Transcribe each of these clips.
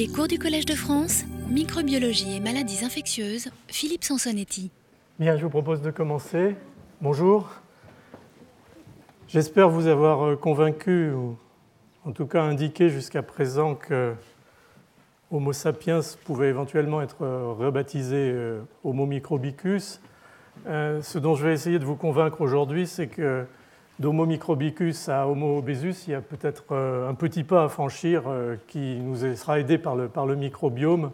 Les cours du Collège de France, microbiologie et maladies infectieuses, Philippe Sansonetti. Bien, je vous propose de commencer. Bonjour. J'espère vous avoir euh, convaincu, ou en tout cas indiqué jusqu'à présent que Homo sapiens pouvait éventuellement être euh, rebaptisé euh, Homo microbicus. Ce dont je vais essayer de vous convaincre aujourd'hui, c'est que d'Homo microbicus à Homo obesus, il y a peut-être un petit pas à franchir qui nous sera aidé par le, microbiome.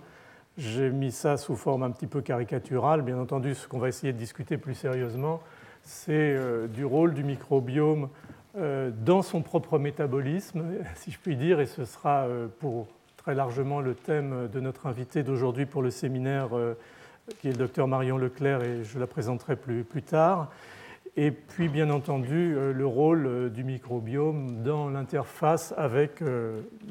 J'ai mis ça sous forme un petit peu caricaturale. Bien entendu, ce qu'on va essayer de discuter plus sérieusement, c'est euh, du rôle du microbiome euh, dans son propre métabolisme, si je puis dire, et ce sera euh, pour très largement le thème de notre invité d'aujourd'hui pour le séminaire, qui est le docteur Marion Leclerc, et je la présenterai plus tard. Et puis, bien entendu, le rôle du microbiome dans l'interface avec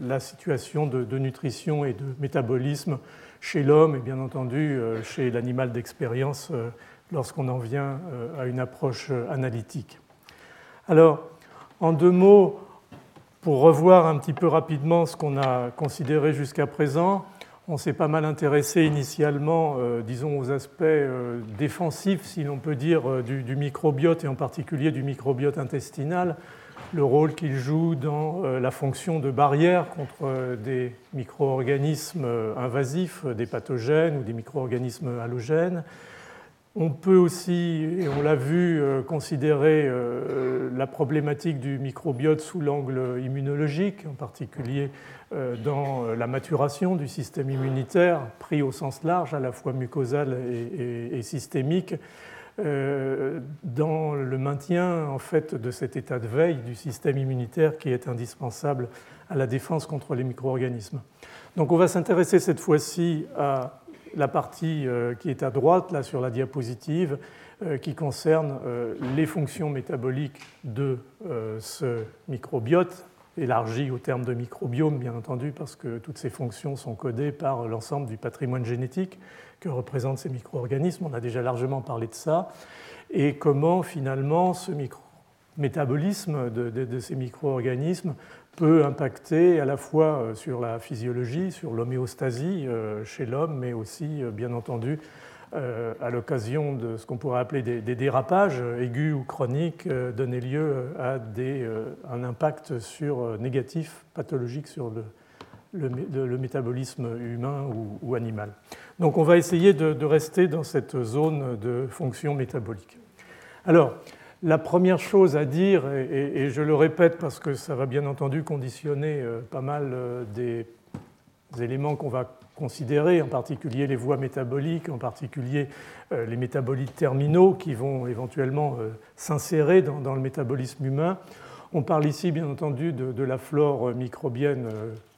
la situation de, nutrition et de métabolisme chez l'homme et bien entendu chez l'animal d'expérience lorsqu'on en vient euh, à une approche euh, analytique. Alors, en deux mots, pour revoir un petit peu rapidement ce qu'on a considéré jusqu'à présent, on s'est pas mal intéressé initialement, euh, disons, aux aspects défensifs, si l'on peut dire, du, microbiote et en particulier du microbiote intestinal, le rôle qu'il joue dans la fonction de barrière contre des micro-organismes invasifs, des pathogènes ou des micro-organismes halogènes, on peut aussi, et on l'a vu, euh, considérer euh, la problématique du microbiote sous l'angle immunologique, en particulier euh, dans la maturation du système immunitaire, pris au sens large, à la fois mucosal et, systémique, dans le maintien en fait de cet état de veille du système immunitaire qui est indispensable à la défense contre les micro-organismes. Donc on va s'intéresser cette fois-ci à la partie euh, qui est à droite, là sur la diapositive, euh, qui concerne euh, les fonctions métaboliques de ce microbiote, élargi au terme de microbiome, bien entendu, parce que toutes ces fonctions sont codées par l'ensemble du patrimoine génétique que représentent ces micro-organismes. On a déjà largement parlé de ça. Et comment, finalement, ce métabolisme de ces micro-organismes peut impacter à la fois euh, sur la physiologie, sur l'homéostasie euh, chez l'homme, mais aussi, euh, bien entendu, à l'occasion de ce qu'on pourrait appeler des, dérapages aigus ou chroniques, donner lieu à un impact sur, négatif, pathologique sur le, le, métabolisme humain ou, animal. Donc on va essayer de, de, rester dans cette zone de fonction métabolique. Alors, la première chose à dire, et, je le répète parce que ça va bien entendu conditionner euh, pas mal euh, des éléments qu'on va considérer, en particulier les voies métaboliques, en particulier euh, les métabolites terminaux qui vont éventuellement s'insérer dans, le métabolisme humain. On parle ici bien entendu de la flore microbienne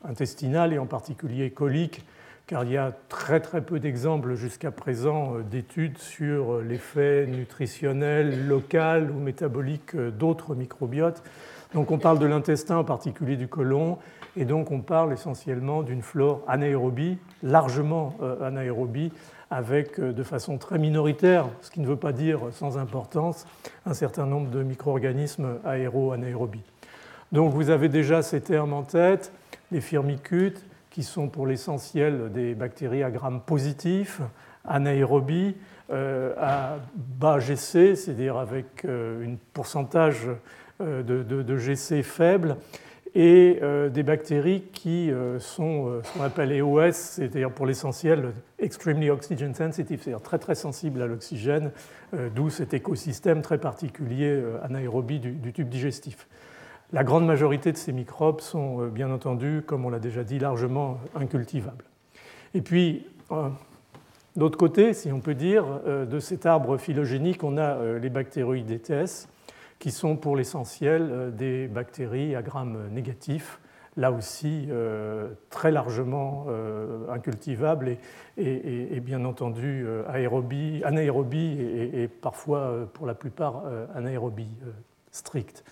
intestinale et en particulier colique car il y a très très peu d'exemples jusqu'à présent euh, d'études sur euh, l'effet nutritionnel, local ou métabolique euh, d'autres microbiotes. Donc on parle de l'intestin, en particulier du côlon, et donc on parle essentiellement d'une flore anaérobie, largement anaérobie, avec de façon très minoritaire, ce qui ne veut pas dire sans importance, un certain nombre de micro-organismes aéro-anaérobies. Donc vous avez déjà ces termes en tête, les firmicutes, qui sont pour l'essentiel des bactéries à grammes positifs, anaérobie, euh, à bas GC, c'est-à-dire avec euh, un pourcentage euh, de, GC faible, et des bactéries qui sont ce qu'on appelle EOS, c'est-à-dire pour l'essentiel extremely oxygen sensitive, c'est-à-dire très très sensibles à l'oxygène, d'où cet écosystème très particulier anaérobie du tube digestif. La grande majorité de ces microbes sont euh, bien entendu, comme on l'a déjà dit, largement incultivables. Et puis, euh, d'autre côté, si on peut dire, euh, de cet arbre phylogénique, on a les bactéroïdes ETS, qui sont pour l'essentiel des bactéries à grammes négatifs, là aussi très largement incultivables et, bien entendu anaérobie et, parfois, pour la plupart, anaérobie stricte.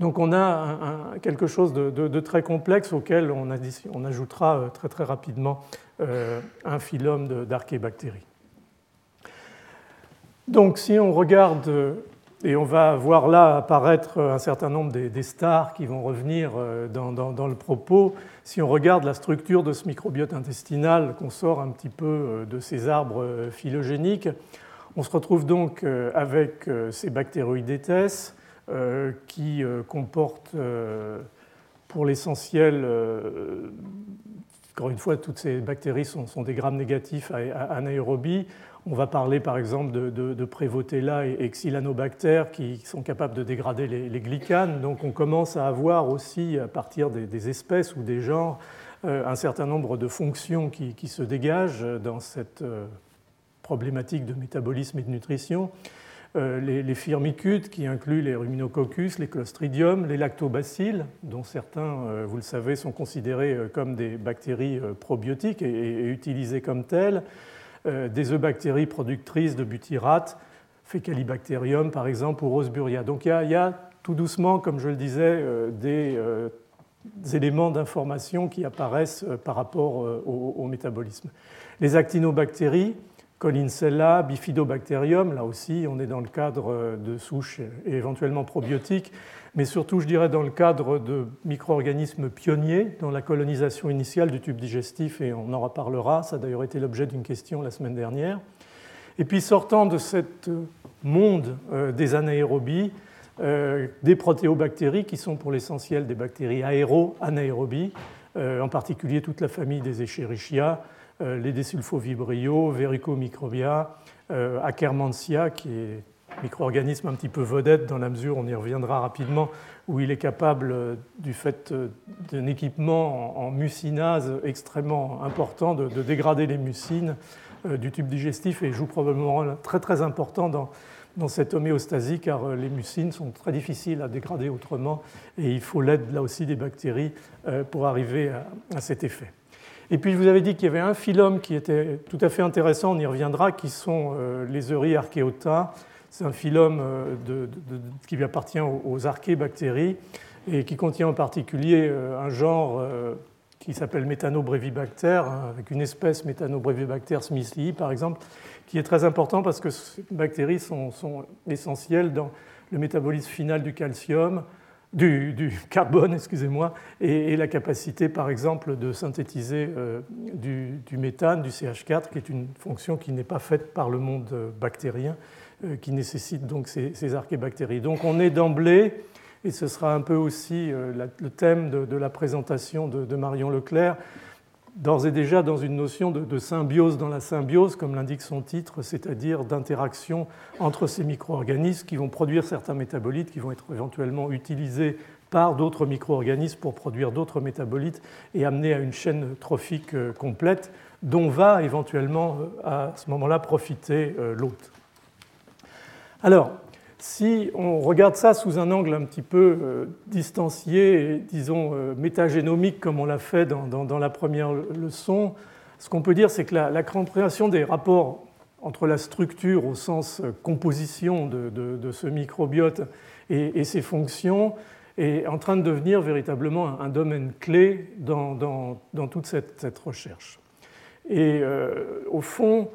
Donc on a quelque chose de, très complexe auquel on, ajoutera euh, très très rapidement euh, un phylum d'archébactéries. Donc si on regarde euh, et on va voir là apparaître un certain nombre des, stars qui vont revenir dans, le propos. Si on regarde la structure de ce microbiote intestinal, qu'on sort un petit peu de ces arbres phylogéniques, on se retrouve donc avec ces bactéroïdétes qui comportent pour l'essentiel, encore une fois, toutes ces bactéries sont, des grammes négatifs à anaérobie. On va parler par exemple de, de, Prévotella et, Xylanobactères qui sont capables de dégrader les, glycanes. Donc on commence à avoir aussi, à partir des, espèces ou des genres, euh, un certain nombre de fonctions qui, se dégagent dans cette euh, problématique de métabolisme et de nutrition. Euh, les, firmicutes qui incluent les ruminococcus, les clostridium, les lactobacilles, dont certains, vous le savez, sont considérés comme des bactéries probiotiques et, et utilisées comme telles. Euh, des eubactéries productrices de butyrate, Fecalibacterium par exemple, ou Rosburia. Donc il y, a, tout doucement, comme je le disais, euh, des, euh, éléments d'information qui apparaissent par rapport au, métabolisme. Les actinobactéries, Collinsella, Bifidobacterium, là aussi on est dans le cadre de souches et éventuellement probiotiques, mais surtout je dirais dans le cadre de micro-organismes pionniers dans la colonisation initiale du tube digestif, et on en reparlera, ça a d'ailleurs été l'objet d'une question la semaine dernière. Et puis sortant de ce monde euh, des anaérobies, euh, des protéobactéries qui sont pour l'essentiel des bactéries aéro-anaérobies, euh, en particulier toute la famille des Escherichia, les Desulfovibrio, Vericomicrobia, Akkermansia, qui est micro-organisme un petit peu vedette dans la mesure, on y reviendra rapidement, où il est capable, euh, du fait euh, d'un équipement en mucinase extrêmement important, de, dégrader les mucines euh, du tube digestif et joue probablement un rôle très très important dans, dans cette homéostasie car les mucines sont très difficiles à dégrader autrement et il faut l'aide là aussi des bactéries pour arriver à, cet effet. Et puis je vous avais dit qu'il y avait un phylum qui était tout à fait intéressant, on y reviendra, qui sont les Euryarchaeota, c'est un phylum euh, qui appartient aux archébactéries et qui contient en particulier euh, un genre euh, qui s'appelle Methanobrevibacter, hein, avec une espèce Methanobrevibacter smithii par exemple, qui est très important parce que ces bactéries sont, essentielles dans le métabolisme final du calcium, du, carbone, excusez-moi, et, la capacité, par exemple, de synthétiser du, du, méthane, du CH4, qui est une fonction qui n'est pas faite par le monde bactérien euh, qui nécessitent donc ces, archébactéries. Donc on est d'emblée, et ce sera un peu aussi euh, le thème de, la présentation de, Marion Leclerc, d'ores et déjà dans une notion de, symbiose dans la symbiose, comme l'indique son titre, c'est-à-dire d'interaction entre ces micro-organismes qui vont produire certains métabolites qui vont être éventuellement utilisés par d'autres micro-organismes pour produire d'autres métabolites et amener à une chaîne trophique euh, complète dont va éventuellement à ce moment-là profiter l'hôte. Alors, si on regarde ça sous un angle un petit peu euh, distancié disons, euh, métagénomique, comme on l'a fait dans, la première leçon, ce qu'on peut dire, c'est que la, compréhension des rapports entre la structure au sens euh, composition de, ce microbiote et, ses fonctions est en train de devenir véritablement un, domaine clé dans, toute cette, recherche. Et au fond,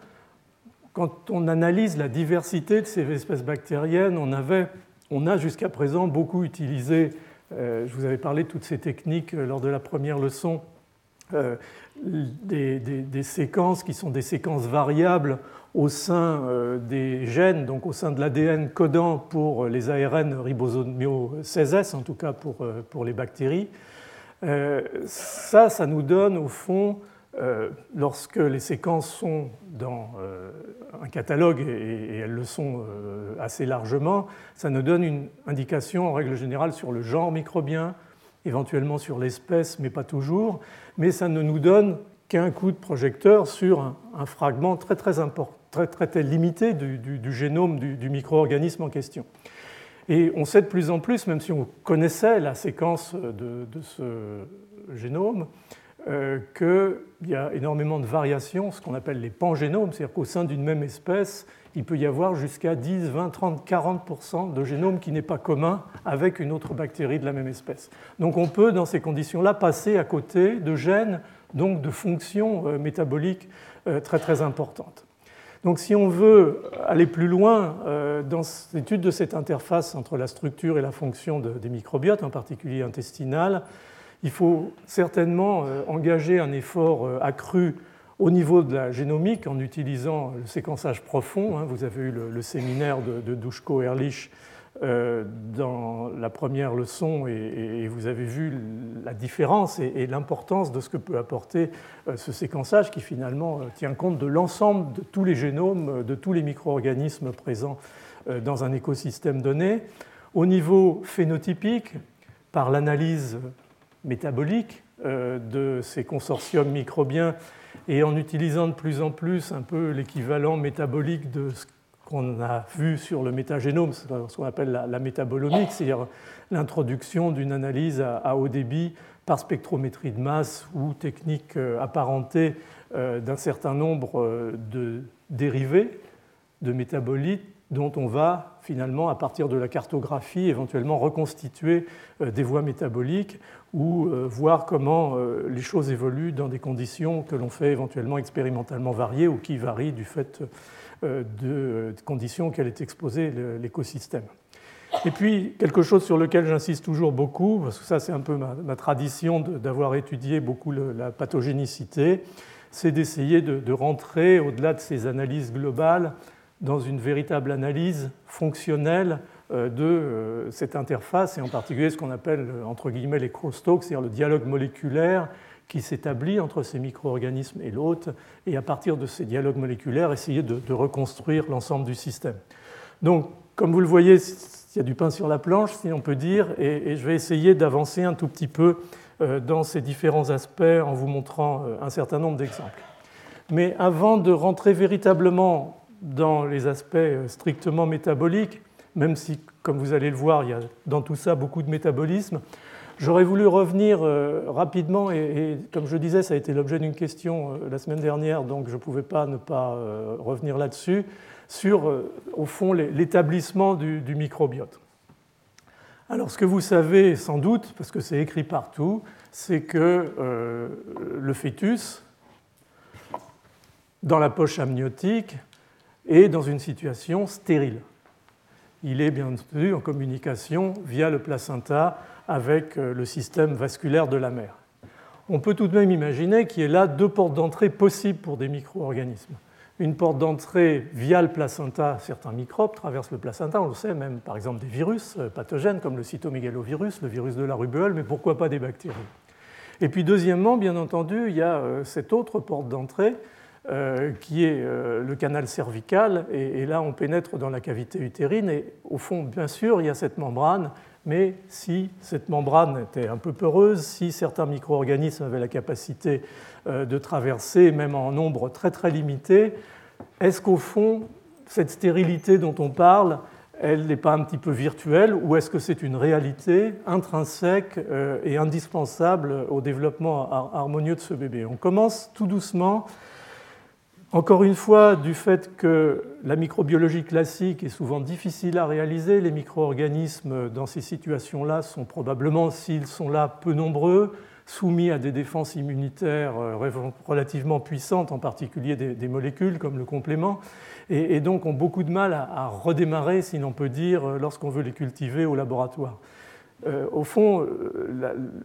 quand on analyse la diversité de ces espèces bactériennes, on, avait, on a jusqu'à présent beaucoup utilisé, euh, je vous avais parlé de toutes ces techniques euh, lors de la première leçon, euh, des, séquences qui sont des séquences variables au sein des gènes, donc au sein de l'ADN codant pour les ARN ribosomio 16S, en tout cas pour, pour les bactéries. ça, ça nous donne au fond euh, lorsque les séquences sont dans euh, un catalogue, et, elles le sont euh, assez largement, ça nous donne une indication en règle générale sur le genre microbien, éventuellement sur l'espèce, mais pas toujours, mais ça ne nous donne qu'un coup de projecteur sur un, fragment très très, très, très limité du, génome du, micro-organisme en question. Et on sait de plus en plus, même si on connaissait la séquence de ce génome, qu'il y a énormément de variations, ce qu'on appelle les pangénomes, c'est-à-dire qu'au sein d'une même espèce, il peut y avoir jusqu'à 10, 20, 30, 40% de génome qui n'est pas commun avec une autre bactérie de la même espèce. Donc on peut, dans ces conditions-là, passer à côté de gènes, donc de fonctions euh, métaboliques euh, très très importantes. Donc si on veut aller plus loin euh, dans l'étude de cette interface entre la structure et la fonction des microbiotes, en particulier intestinal, il faut certainement euh, engager un effort euh, accru au niveau de la génomique en utilisant le séquençage profond. Hein. Vous avez eu le, séminaire de, de Dushko-Ehrlich euh, dans la première leçon et, vous avez vu la différence et, l'importance de ce que peut apporter ce séquençage qui finalement tient compte de l'ensemble de tous les génomes, de tous les micro-organismes présents dans un écosystème donné. Au niveau phénotypique, par l'analyse métabolique de ces consortiums microbiens et en utilisant de plus en plus un peu l'équivalent métabolique de ce qu'on a vu sur le métagénome, ce qu'on appelle la, métabolomique, c'est-à-dire l'introduction d'une analyse à, haut débit par spectrométrie de masse ou technique euh, apparentée euh, d'un certain nombre euh, de dérivés de métabolites dont on va finalement, à partir de la cartographie, éventuellement reconstituer des voies métaboliques ou voir comment les choses évoluent dans des conditions que l'on fait éventuellement expérimentalement variées ou qui varient du fait euh, de conditions auxquelles est exposé l'écosystème. Et puis, quelque chose sur lequel j'insiste toujours beaucoup, parce que ça c'est un peu ma, tradition d'avoir étudié beaucoup la pathogénicité, c'est d'essayer de, rentrer au-delà de ces analyses globales dans une véritable analyse fonctionnelle euh, de euh, cette interface, et en particulier ce qu'on appelle entre guillemets les crosstalks, c'est-à-dire le dialogue moléculaire qui s'établit entre ces micro-organismes et l'hôte, et à partir de ces dialogues moléculaires, essayer de, reconstruire l'ensemble du système. Donc, comme vous le voyez, il y a du pain sur la planche, si on peut dire, et, je vais essayer d'avancer un tout petit peu euh, dans ces différents aspects en vous montrant euh, un certain nombre d'exemples. Mais avant de rentrer véritablement dans les aspects euh, strictement métaboliques, même si, comme vous allez le voir, il y a dans tout ça beaucoup de métabolisme, J'aurais voulu revenir euh, rapidement, et, comme je disais, ça a été l'objet d'une question euh, la semaine dernière, donc je ne pouvais pas ne pas euh, revenir là-dessus, sur, au fond, l'établissement du, microbiote. Alors, ce que vous savez sans doute, parce que c'est écrit partout, c'est que le fœtus, dans la poche amniotique, est dans une situation stérile. Il est bien entendu en communication via le placenta avec euh, le système vasculaire de la mère. On peut tout de même imaginer qu'il y ait là deux portes d'entrée possibles pour des micro-organismes. Une porte d'entrée via le placenta, certains microbes traversent le placenta, on le sait, même par exemple des virus euh, pathogènes comme le cytomégalovirus, le virus de la rubéole, mais pourquoi pas des bactéries Et puis deuxièmement, bien entendu, il y a euh, cette autre porte d'entrée qui est le canal cervical, et là on pénètre dans la cavité utérine, et au fond, bien sûr, il y a cette membrane mais si cette membrane était un peu peureuse, si certains micro-organismes avaient la capacité euh, de traverser, même en nombre très très limité, est-ce qu'au fond, cette stérilité dont on parle, elle n'est pas un petit peu virtuelle ou est-ce que c'est une réalité intrinsèque euh, et indispensable au développement harmonieux de ce bébé? On commence tout doucement encore une fois, du fait que la microbiologie classique est souvent difficile à réaliser, les micro-organismes dans ces situations-là sont probablement, s'ils sont là, peu nombreux, soumis à des défenses immunitaires euh, relativement puissantes, en particulier des, molécules comme le complément, et, donc ont beaucoup de mal à, redémarrer, si l'on peut dire, euh, lorsqu'on veut les cultiver au laboratoire. Euh, au fond,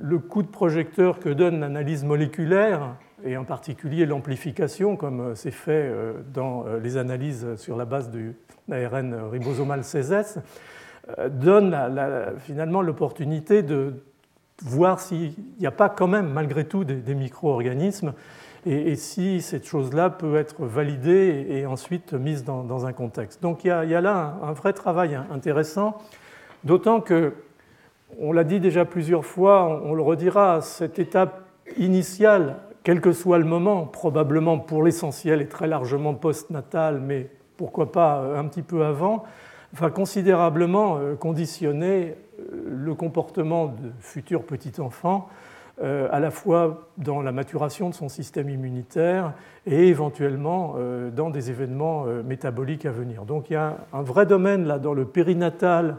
le coup de projecteur que donne l'analyse moléculaire et en particulier l'amplification, comme euh, c'est fait euh, dans euh, les analyses sur la base du ARN ribosomal CSS, donne finalement l'opportunité de voir s'il n'y a pas quand même malgré tout des, micro-organismes et, si cette chose-là peut être validée et, ensuite mise dans, un contexte. Donc il y a, là un, un, vrai travail intéressant, d'autant que, on l'a dit déjà plusieurs fois, on le redira, cette étape initiale quel que soit le moment, probablement pour l'essentiel et très largement post-natal, mais pourquoi pas euh, un petit peu avant, va considérablement euh, conditionner euh, le comportement de futurs petits enfants, à la fois dans la maturation de son système immunitaire et éventuellement dans des événements métaboliques à venir. Donc il y a un vrai domaine là dans le périnatal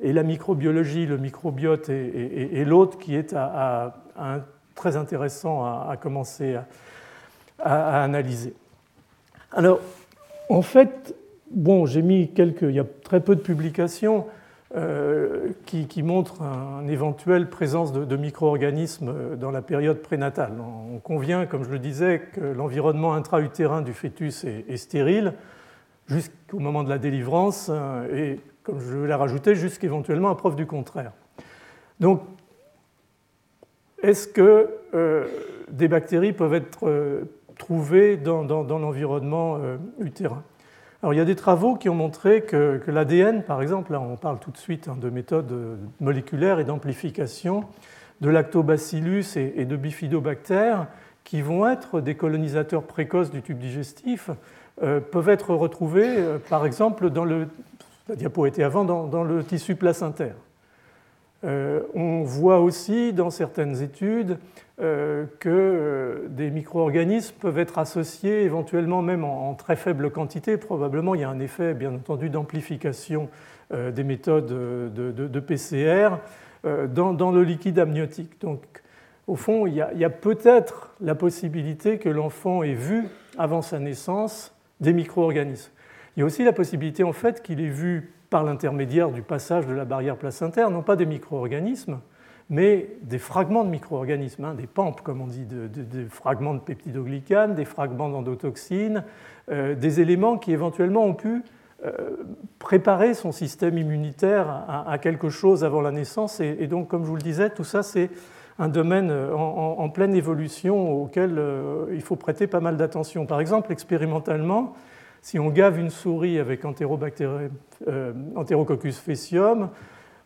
et la microbiologie, le microbiote et, l'autre qui est à, à un très intéressant à, commencer à, analyser. Alors, En fait, bon, j'ai mis quelques, il y a très peu de publications euh, qui, montrent une éventuelle présence de, micro-organismes dans la période prénatale. On convient, comme je le disais, que l'environnement intra-utérin du fœtus est, stérile jusqu'au moment de la délivrance euh, et, comme je l'ai rajouté, jusqu'éventuellement à preuve du contraire. Donc, est-ce que euh, des bactéries peuvent être trouvées dans l'environnement utérin? Alors, il y a des travaux qui ont montré que, l'ADN, par exemple, là on parle tout de suite hein, de méthodes moléculaires et d'amplification de lactobacillus et, de bifidobactères, qui vont être des colonisateurs précoces du tube digestif, euh, peuvent être retrouvés, euh, par exemple, dans le, la diapo était avant, dans le tissu placentaire. Euh, on voit aussi dans certaines études euh, que euh, des micro-organismes peuvent être associés éventuellement même en, très faible quantité. Probablement, il y a un effet, bien entendu, d'amplification des méthodes de, PCR dans, le liquide amniotique. Donc, au fond, il y a, a peut-être la possibilité que l'enfant ait vu, avant sa naissance, des micro-organismes. Il y a aussi la possibilité, en fait, qu'il ait vu par l'intermédiaire du passage de la barrière placentaire, non pas des micro-organismes, mais des fragments de micro-organismes, hein, des PAMP, comme on dit, des fragments de peptidoglycanes, des fragments d'endotoxines, euh, des éléments qui éventuellement ont pu euh, préparer son système immunitaire à, quelque chose avant la naissance. Et, donc, comme je vous le disais, tout ça, c'est un domaine en, en, pleine évolution auquel euh, il faut prêter pas mal d'attention. Par exemple, expérimentalement, si on gave une souris avec euh, Enterococcus faecium,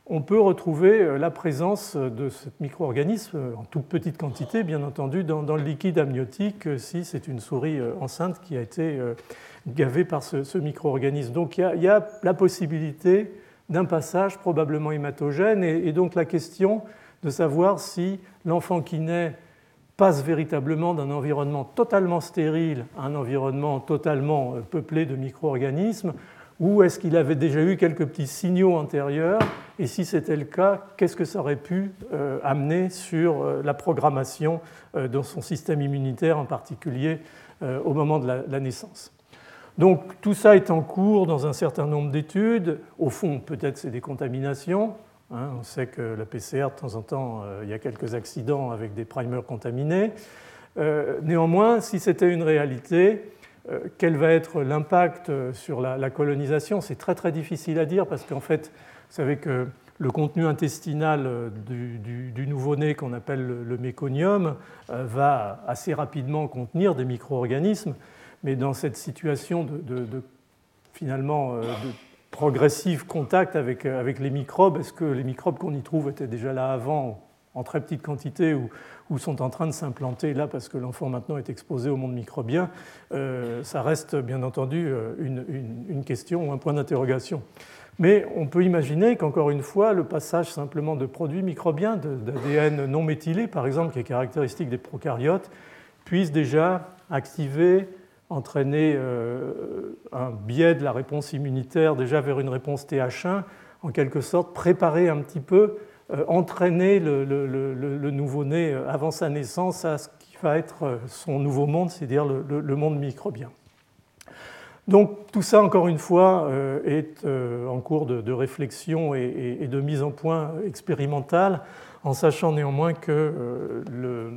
on peut retrouver euh, la présence de ce micro-organisme en toute petite quantité, bien entendu, dans, le liquide amniotique euh, si c'est une souris enceinte qui a été gavée par ce, micro-organisme. Donc il y, a, la possibilité d'un passage probablement hématogène et, donc la question de savoir si l'enfant qui naît passe véritablement d'un environnement totalement stérile à un environnement totalement euh, peuplé de micro-organismes, ou est-ce qu'il avait déjà eu quelques petits signaux antérieurs Et si c'était le cas, qu'est-ce que ça aurait pu euh, amener sur euh, la programmation dans son système immunitaire, en particulier au moment de la naissance donc tout ça est en cours dans un certain nombre d'études. Au fond, peut-être c'est des contaminations, Hein, on sait que la PCR, de temps en temps, euh, il y a quelques accidents avec des primers contaminés. Euh, néanmoins, si c'était une réalité, euh, quel va être l'impact sur la, colonisation? C'est très très difficile à dire parce qu'en fait, vous savez que le contenu intestinal du, nouveau-né qu'on appelle le, méconium va assez rapidement contenir des micro-organismes, mais dans cette situation de, finalement de progressif contact avec, euh, avec les microbes. Est-ce que les microbes qu'on y trouve étaient déjà là avant en très petite quantité ou, sont en train de s'implanter là parce que l'enfant maintenant est exposé au monde microbien? Euh, Ça reste bien entendu euh, une, une, question ou un point d'interrogation. Mais on peut imaginer qu'encore une fois, le passage simplement de produits microbiens, d'ADN non méthylé par exemple, qui est caractéristique des prokaryotes, puisse déjà activer entraîner euh, un biais de la réponse immunitaire déjà vers une réponse TH1, en quelque sorte préparer un petit peu, euh, entraîner le, nouveau-né euh, avant sa naissance à ce qui va être son nouveau monde, c'est-à-dire le, monde microbien. Donc tout ça, encore une fois, est en cours de, réflexion et, de mise en point expérimentale, en sachant néanmoins que le,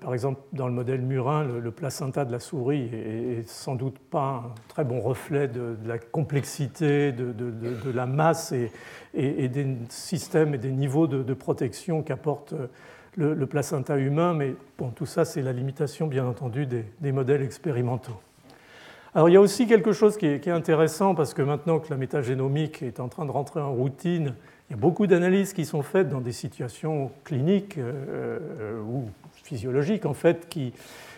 par exemple, dans le modèle murin, le, placenta de la souris est, sans doute pas un très bon reflet de, la complexité, de, la masse et, des systèmes et des niveaux de, protection qu'apporte le, placenta humain. Mais bon, tout ça, c'est la limitation, bien entendu, des, modèles expérimentaux. Alors, il y a aussi quelque chose qui est, intéressant parce que maintenant que la métagénomique est en train de rentrer en routine, il y a beaucoup d'analyses qui sont faites dans des situations cliniques euh, euh, ou physiologique en fait qui,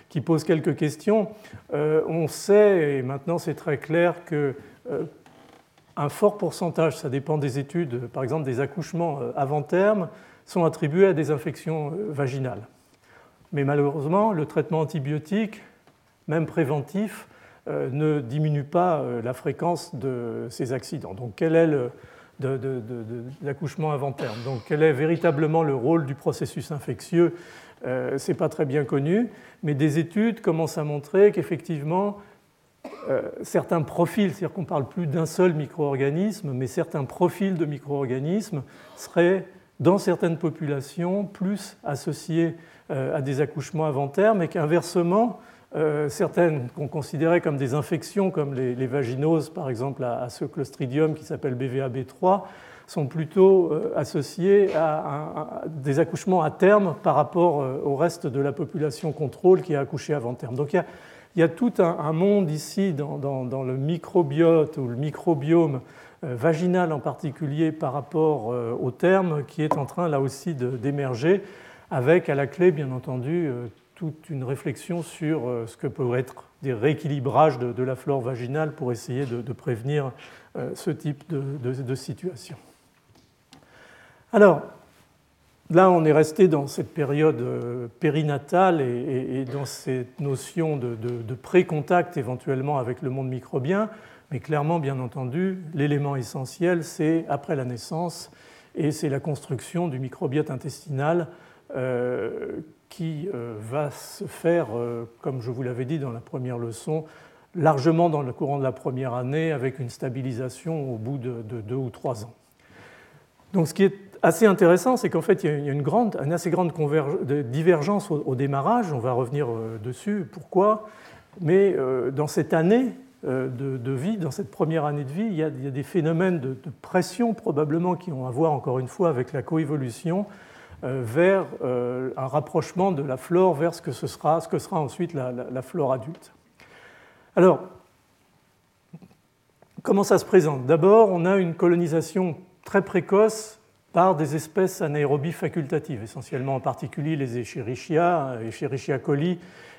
qui pose quelques questions. Euh, on sait, et maintenant c'est très clair, que euh, fort pourcentage, ça dépend des études, par exemple des accouchements euh, avant terme, sont attribués à des infections vaginales. Mais malheureusement, le traitement antibiotique, même préventif, ne diminue pas la fréquence de ces accidents. Donc quel est l'accouchement avant terme? Donc quel est véritablement le rôle du processus infectieux euh, ce n'est pas très bien connu, mais des études commencent à montrer qu'effectivement, certains profils, c'est-à-dire qu'on ne parle plus d'un seul micro-organisme, mais certains profils de micro-organismes seraient dans certaines populations plus associés à des accouchements avant terme et qu'inversement, certaines qu'on considérait comme des infections, comme les, vaginoses par exemple à, ce clostridium qui s'appelle BVAB3, sont plutôt euh, associés à, des accouchements à terme par rapport euh, au reste de la population contrôle qui a accouché avant terme. Donc il y a, tout un, monde ici dans, le microbiote ou le microbiome euh, vaginal en particulier par rapport au terme qui est en train là aussi d'émerger avec à la clé bien entendu toute une réflexion sur ce que peut être des rééquilibrages de, la flore vaginale pour essayer de, prévenir ce type de situation. Alors, là, on est resté dans cette période euh, périnatale et, dans cette notion de, pré-contact éventuellement avec le monde microbien, mais clairement, bien entendu, l'élément essentiel, c'est après la naissance et c'est la construction du microbiote intestinal euh, qui euh, va se faire, comme je vous l'avais dit dans la première leçon, largement dans le courant de la première année avec une stabilisation au bout de, de deux ou trois ans. Donc ce qui est assez intéressant, c'est qu'en fait, il y a une, grande, assez grande divergence au, démarrage. On va revenir euh, dessus. Pourquoi Mais euh, dans cette année euh, de, vie, dans cette première année de vie, il y a, des phénomènes de, pression probablement qui ont à voir encore une fois avec la coévolution vers un rapprochement de la flore vers ce que, ce sera, ce que sera ensuite la, la flore adulte. Alors, comment ça se présente? D'abord, on a une colonisation très précoce par des espèces anaérobies facultatives, essentiellement en particulier les Escherichia, Escherichia coli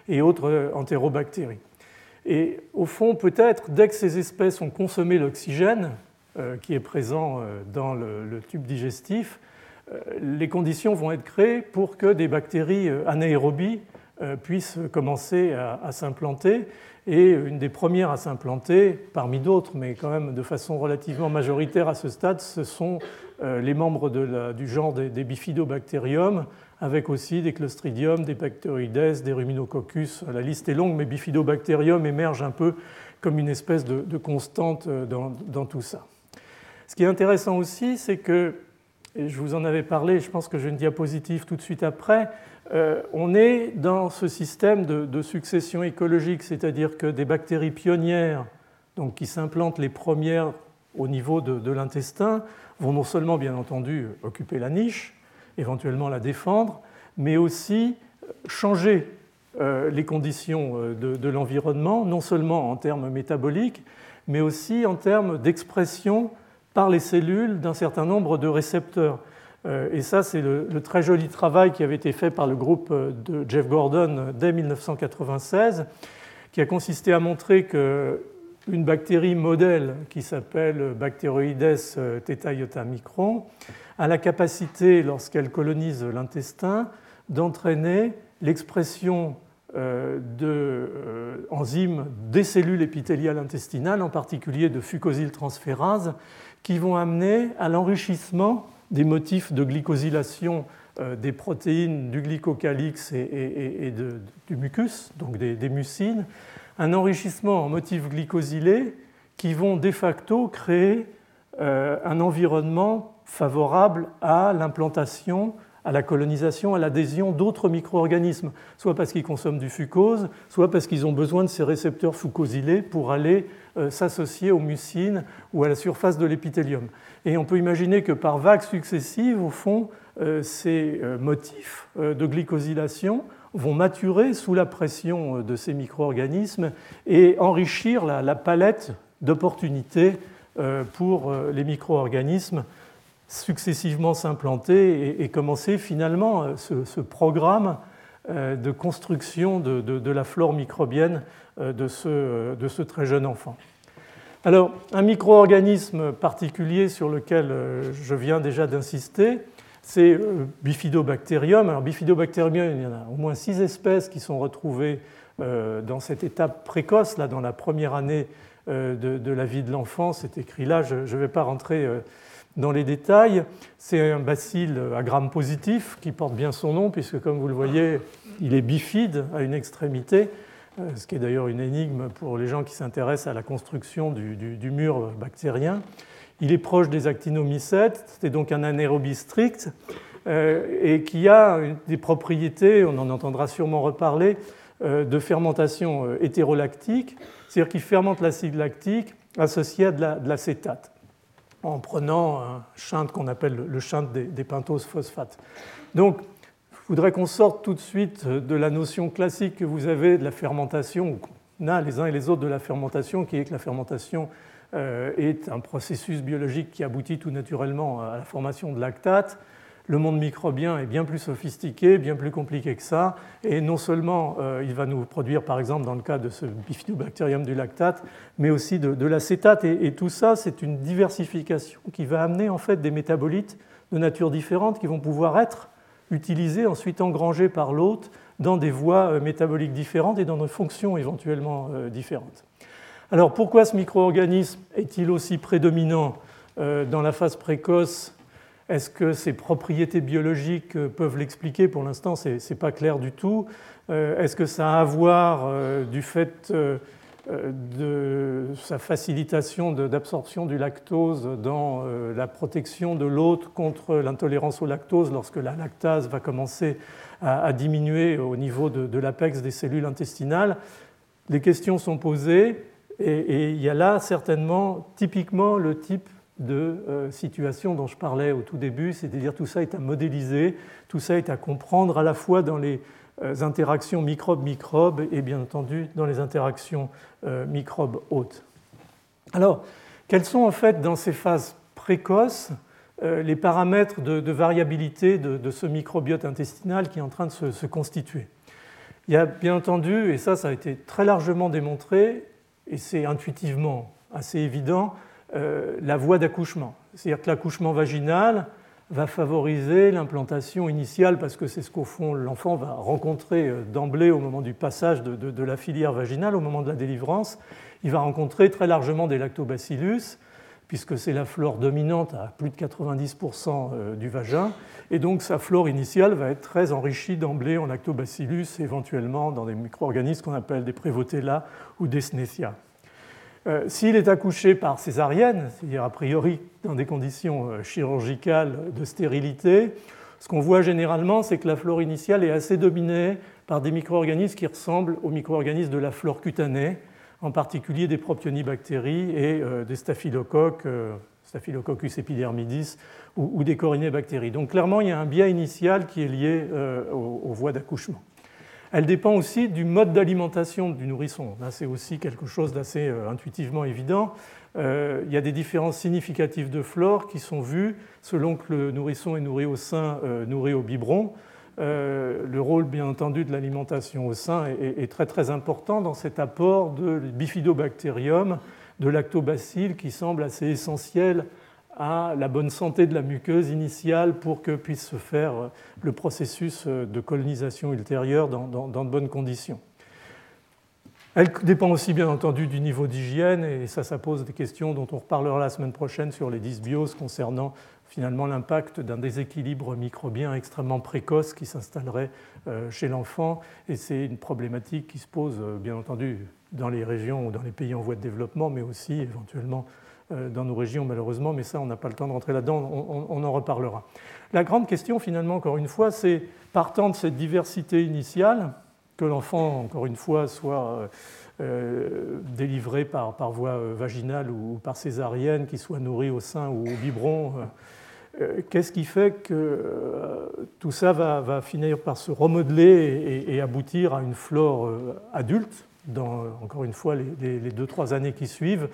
et autres entérobactéries. Et au fond, peut-être, dès que ces espèces ont consommé l'oxygène euh, qui est présent euh, dans le, tube digestif, euh, les conditions vont être créées pour que des bactéries anaérobies puissent commencer à s'implanter. Et une des premières à s'implanter, parmi d'autres, mais quand même de façon relativement majoritaire à ce stade, ce sont euh, les membres du genre des, bifidobacterium, avec aussi des clostridium, des bacteroides, des ruminococcus. La liste est longue, mais bifidobacterium émerge un peu comme une espèce de, constante euh, dans, tout ça. Ce qui est intéressant aussi, c'est que, et je vous en avais parlé, je pense que j'ai une diapositive tout de suite après, euh, on est dans ce système de, succession écologique, c'est-à-dire que des bactéries pionnières, donc qui s'implantent les premières au niveau de l'intestin, vont non seulement, bien entendu, occuper la niche, éventuellement la défendre, mais aussi changer euh, les conditions euh, de, l'environnement, non seulement en termes métaboliques, mais aussi en termes d'expression par les cellules d'un certain nombre de récepteurs. Euh, et ça, c'est le, très joli travail qui avait été fait par le groupe de Jeff Gordon dès 1996, qui a consisté à montrer que une bactérie modèle qui s'appelle Bacteroides theta iota a la capacité, lorsqu'elle colonise l'intestin, d'entraîner l'expression euh, d'enzymes euh, des cellules épithéliales intestinales, en particulier de fucosyltransférases, qui vont amener à l'enrichissement des motifs de glycosylation euh, des protéines du glycocalix et, du mucus, donc des mucines, un enrichissement en motifs glycosylés qui vont de facto créer euh, un environnement favorable à l'implantation, à la colonisation, à l'adhésion d'autres micro-organismes, soit parce qu'ils consomment du fucose, soit parce qu'ils ont besoin de ces récepteurs fucosylés pour aller s'associer aux mucines ou à la surface de l'épithélium. Et on peut imaginer que par vagues successives, au fond, euh, ces motifs de glycosylation vont maturer sous la pression euh, de ces micro-organismes et enrichir la, palette d'opportunités euh, pour euh, les micro-organismes successivement s'implanter et, commencer finalement ce, programme de construction de, la flore microbienne de ce, de ce, très jeune enfant. Alors, un micro-organisme particulier sur lequel je viens déjà d'insister, c'est euh, Bifidobacterium. Alors Bifidobacterium, il y en a au moins six espèces qui sont retrouvées euh, dans cette étape précoce, là, dans la première année euh, de, la vie de l'enfant. C'est écrit là, je ne vais pas rentrer dans les détails. C'est un bacille à gramme positif qui porte bien son nom, puisque comme vous le voyez, il est bifide à une extrémité. Ce qui est d'ailleurs une énigme pour les gens qui s'intéressent à la construction du, mur bactérien. Il est proche des actinomycètes, c'est donc un anaérobie strict, et qui a des propriétés, on en entendra sûrement reparler, de fermentation hétérolactique, c'est-à-dire qu'il fermente l'acide lactique associé à de l'acétate en prenant un chant qu'on appelle le chant des, des pentoses phosphates. Donc, voudrais qu'on sorte tout de suite de la notion classique que vous avez de la fermentation, ou qu'on a les uns et les autres de la fermentation, qui est que la fermentation euh, est un processus biologique qui aboutit tout naturellement à la formation de lactate le monde microbien est bien plus sophistiqué, bien plus compliqué que ça, et non seulement euh, il va nous produire, par exemple, dans le cas de ce bifidobacterium du lactate, mais aussi de, l'acétate. Et, tout ça, c'est une diversification qui va amener en fait des métabolites de nature différente qui vont pouvoir être utilisés, ensuite engrangés par l'hôte dans des voies euh, métaboliques différentes et dans des fonctions éventuellement euh, différentes. Alors pourquoi ce micro-organisme est-il aussi prédominant dans la phase précoce? Est-ce que ces propriétés biologiques euh, peuvent l'expliquer? Pour l'instant, ce n'est pas clair du tout. Euh, est-ce que ça a à voir euh, du fait de sa facilitation d'absorption du lactose dans la protection de l'hôte contre l'intolérance au lactose lorsque la lactase va commencer à diminuer au niveau de l'apex des cellules intestinales. Les questions sont posées et il y a là certainement typiquement le type de euh, situation dont je parlais au tout début, c'est-à-dire tout ça est à modéliser, tout ça est à comprendre à la fois dans les euh, interactions microbe-microbe et bien entendu dans les interactions euh, microbe-hôte. Alors, quels sont en fait dans ces phases précoces les paramètres de, variabilité de, ce microbiote intestinal qui est en train de se, constituer? Il y a bien entendu, et ça ça a été très largement démontré, et c'est intuitivement assez évident, euh, la voie d'accouchement. C'est-à-dire que l'accouchement vaginal va favoriser l'implantation initiale parce que c'est ce qu'au fond l'enfant va rencontrer euh, d'emblée au moment du passage de, la filière vaginale, au moment de la délivrance. Il va rencontrer très largement des lactobacillus puisque c'est la flore dominante à plus de 90% euh, du vagin. Et donc sa flore initiale va être très enrichie d'emblée en lactobacillus, éventuellement dans des micro-organismes qu'on appelle des Prevotella ou des Snecia. Euh, s'il est accouché par césarienne, c'est-à-dire a priori dans des conditions euh, chirurgicales de stérilité, ce qu'on voit généralement, c'est que la flore initiale est assez dominée par des micro-organismes qui ressemblent aux micro-organismes de la flore cutanée, en particulier des propionibactéries et euh, des staphylocoques, Staphylococcus epidermidis ou, des corinébactéries. Donc clairement, il y a un biais initial qui est lié aux voies d'accouchement. Elle dépend aussi du mode d'alimentation du nourrisson. Là, c'est aussi quelque chose d'assez euh, intuitivement évident. Euh, il y a des différences significatives de flore qui sont vues selon que le nourrisson est nourri au sein, euh, nourri au biberon. le rôle, bien entendu, de l'alimentation au sein est, très très important dans cet apport de bifidobacterium, de lactobacilles, qui semble assez essentiel à la bonne santé de la muqueuse initiale pour que puisse se faire euh, le processus euh, de colonisation ultérieure dans, de bonnes conditions. Elle dépend aussi bien entendu du niveau d'hygiène et ça, ça pose des questions dont on reparlera la semaine prochaine sur les dysbioses concernant finalement l'impact d'un déséquilibre microbien extrêmement précoce qui s'installerait euh, chez l'enfant. Et c'est une problématique qui se pose bien entendu dans les régions ou dans les pays en voie de développement, mais aussi éventuellement dans nos régions malheureusement, mais ça on n'a pas le temps de rentrer là-dedans, on, en reparlera. La grande question finalement, encore une fois, c'est partant de cette diversité initiale, que l'enfant, encore une fois, soit euh, euh, délivré par, par, voie vaginale ou par césarienne, qu'il soit nourri au sein ou au biberon. Qu'est-ce qui fait que tout ça va, finir par se remodeler et aboutir à une flore adulte dans, encore une fois, les, deux, trois années qui suivent,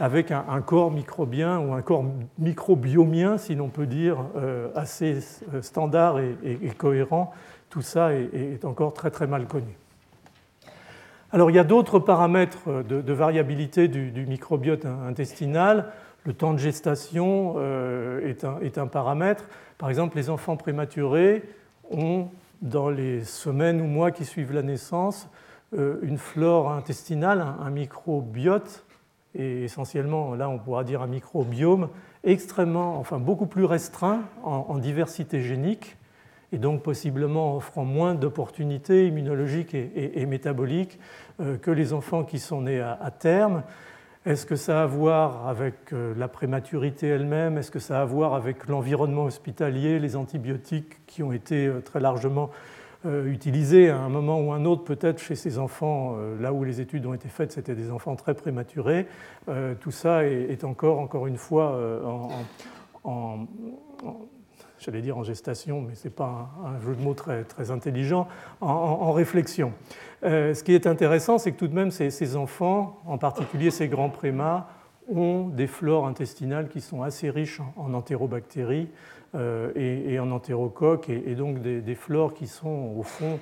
avec un, corps microbien ou un corps microbiomien, si l'on peut dire, euh, assez euh, standard et, cohérent. Tout ça est, encore très très mal connu. Alors il y a d'autres paramètres de, variabilité du, microbiote intestinal. Le temps de gestation euh, est, un, paramètre. Par exemple, les enfants prématurés ont, dans les semaines ou mois qui suivent la naissance, une flore intestinale, un microbiote, et essentiellement, là on pourra dire un microbiome, extrêmement, enfin beaucoup plus restreint en, diversité génique et donc possiblement offrant moins d'opportunités immunologiques et, métaboliques que les enfants qui sont nés à terme. Est-ce que ça a à voir avec euh, la prématurité elle-même? Est-ce que ça a à voir avec l'environnement hospitalier, les antibiotiques qui ont été euh, très largement euh, utilisés à un moment ou un autre, peut-être chez ces enfants, là où les études ont été faites, c'était des enfants très prématurés. Tout ça est encore, encore une fois, en, j'allais dire en gestation, mais ce n'est pas un, jeu de mots très, très intelligent, en réflexion. Euh, ce qui est intéressant, c'est que tout de même, ces, enfants, en particulier ces grands prémas, ont des flores intestinales qui sont assez riches en, entérobactéries euh, et, en entérocoques, et, donc des, flores qui sont, au fond,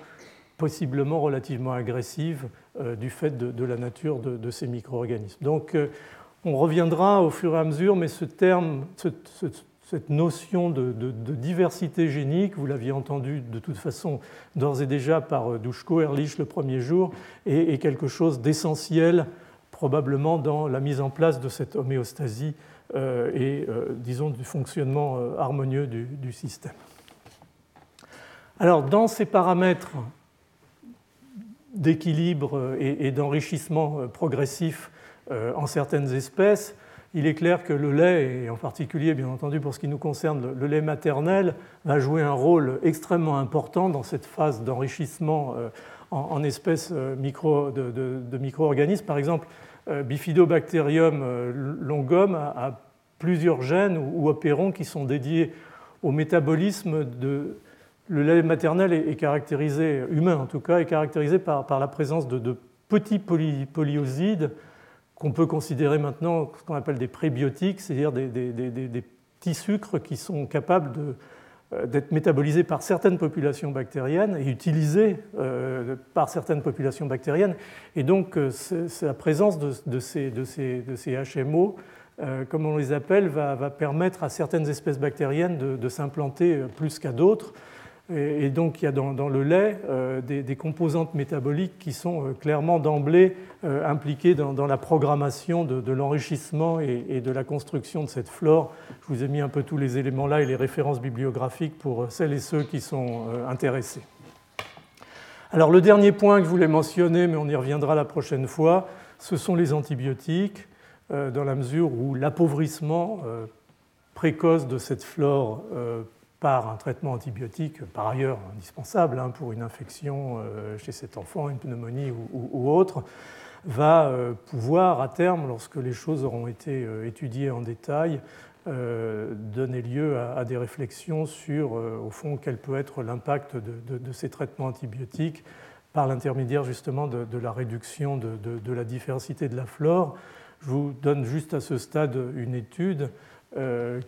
possiblement relativement agressives euh, du fait de, la nature de, ces micro-organismes. Donc, on reviendra au fur et à mesure, mais ce terme, cette notion de, diversité génique, vous l'aviez entendu de toute façon d'ores et déjà par euh, Dushko, Ehrlich le premier jour, est, quelque chose d'essentiel probablement dans la mise en place de cette homéostasie euh, et, euh, disons, du fonctionnement harmonieux du, système. Alors, dans ces paramètres d'équilibre et d'enrichissement progressif en certaines espèces, il est clair que le lait, et en particulier bien entendu pour ce qui nous concerne le lait maternel, va jouer un rôle extrêmement important dans cette phase d'enrichissement euh, en, espèces euh, de, micro-organismes. Par exemple, euh, Bifidobacterium longum a, plusieurs gènes ou, opérons qui sont dédiés au métabolisme de, le lait maternel est, caractérisé, humain en tout cas, est caractérisé par, par la présence de, petits polyosides qu'on peut considérer maintenant ce qu'on appelle des prébiotiques, c'est-à-dire des, petits sucres qui sont capables euh, d'être métabolisés par certaines populations bactériennes et utilisés euh, par certaines populations bactériennes. Et donc, euh, la présence de, ces, HMO, comme on les appelle, va, permettre à certaines espèces bactériennes de s'implanter plus qu'à d'autres. Et donc il y a dans, le lait euh, des, composantes métaboliques qui sont euh, clairement d'emblée euh, impliquées dans, la programmation de, l'enrichissement et, de la construction de cette flore. Je vous ai mis un peu tous les éléments là et les références bibliographiques pour celles et ceux qui sont intéressés. Alors le dernier point que je voulais mentionner, mais on y reviendra la prochaine fois, ce sont les antibiotiques, dans la mesure où l'appauvrissement précoce de cette flore par un traitement antibiotique, par ailleurs indispensable hein, pour une infection euh, chez cet enfant, une pneumonie ou, autre, va euh, pouvoir à terme, lorsque les choses auront été euh, étudiées en détail, donner lieu à, des réflexions sur, au fond, quel peut être l'impact de, ces traitements antibiotiques par l'intermédiaire justement de, la réduction de, la diversité de la flore. Je vous donne juste à ce stade une étude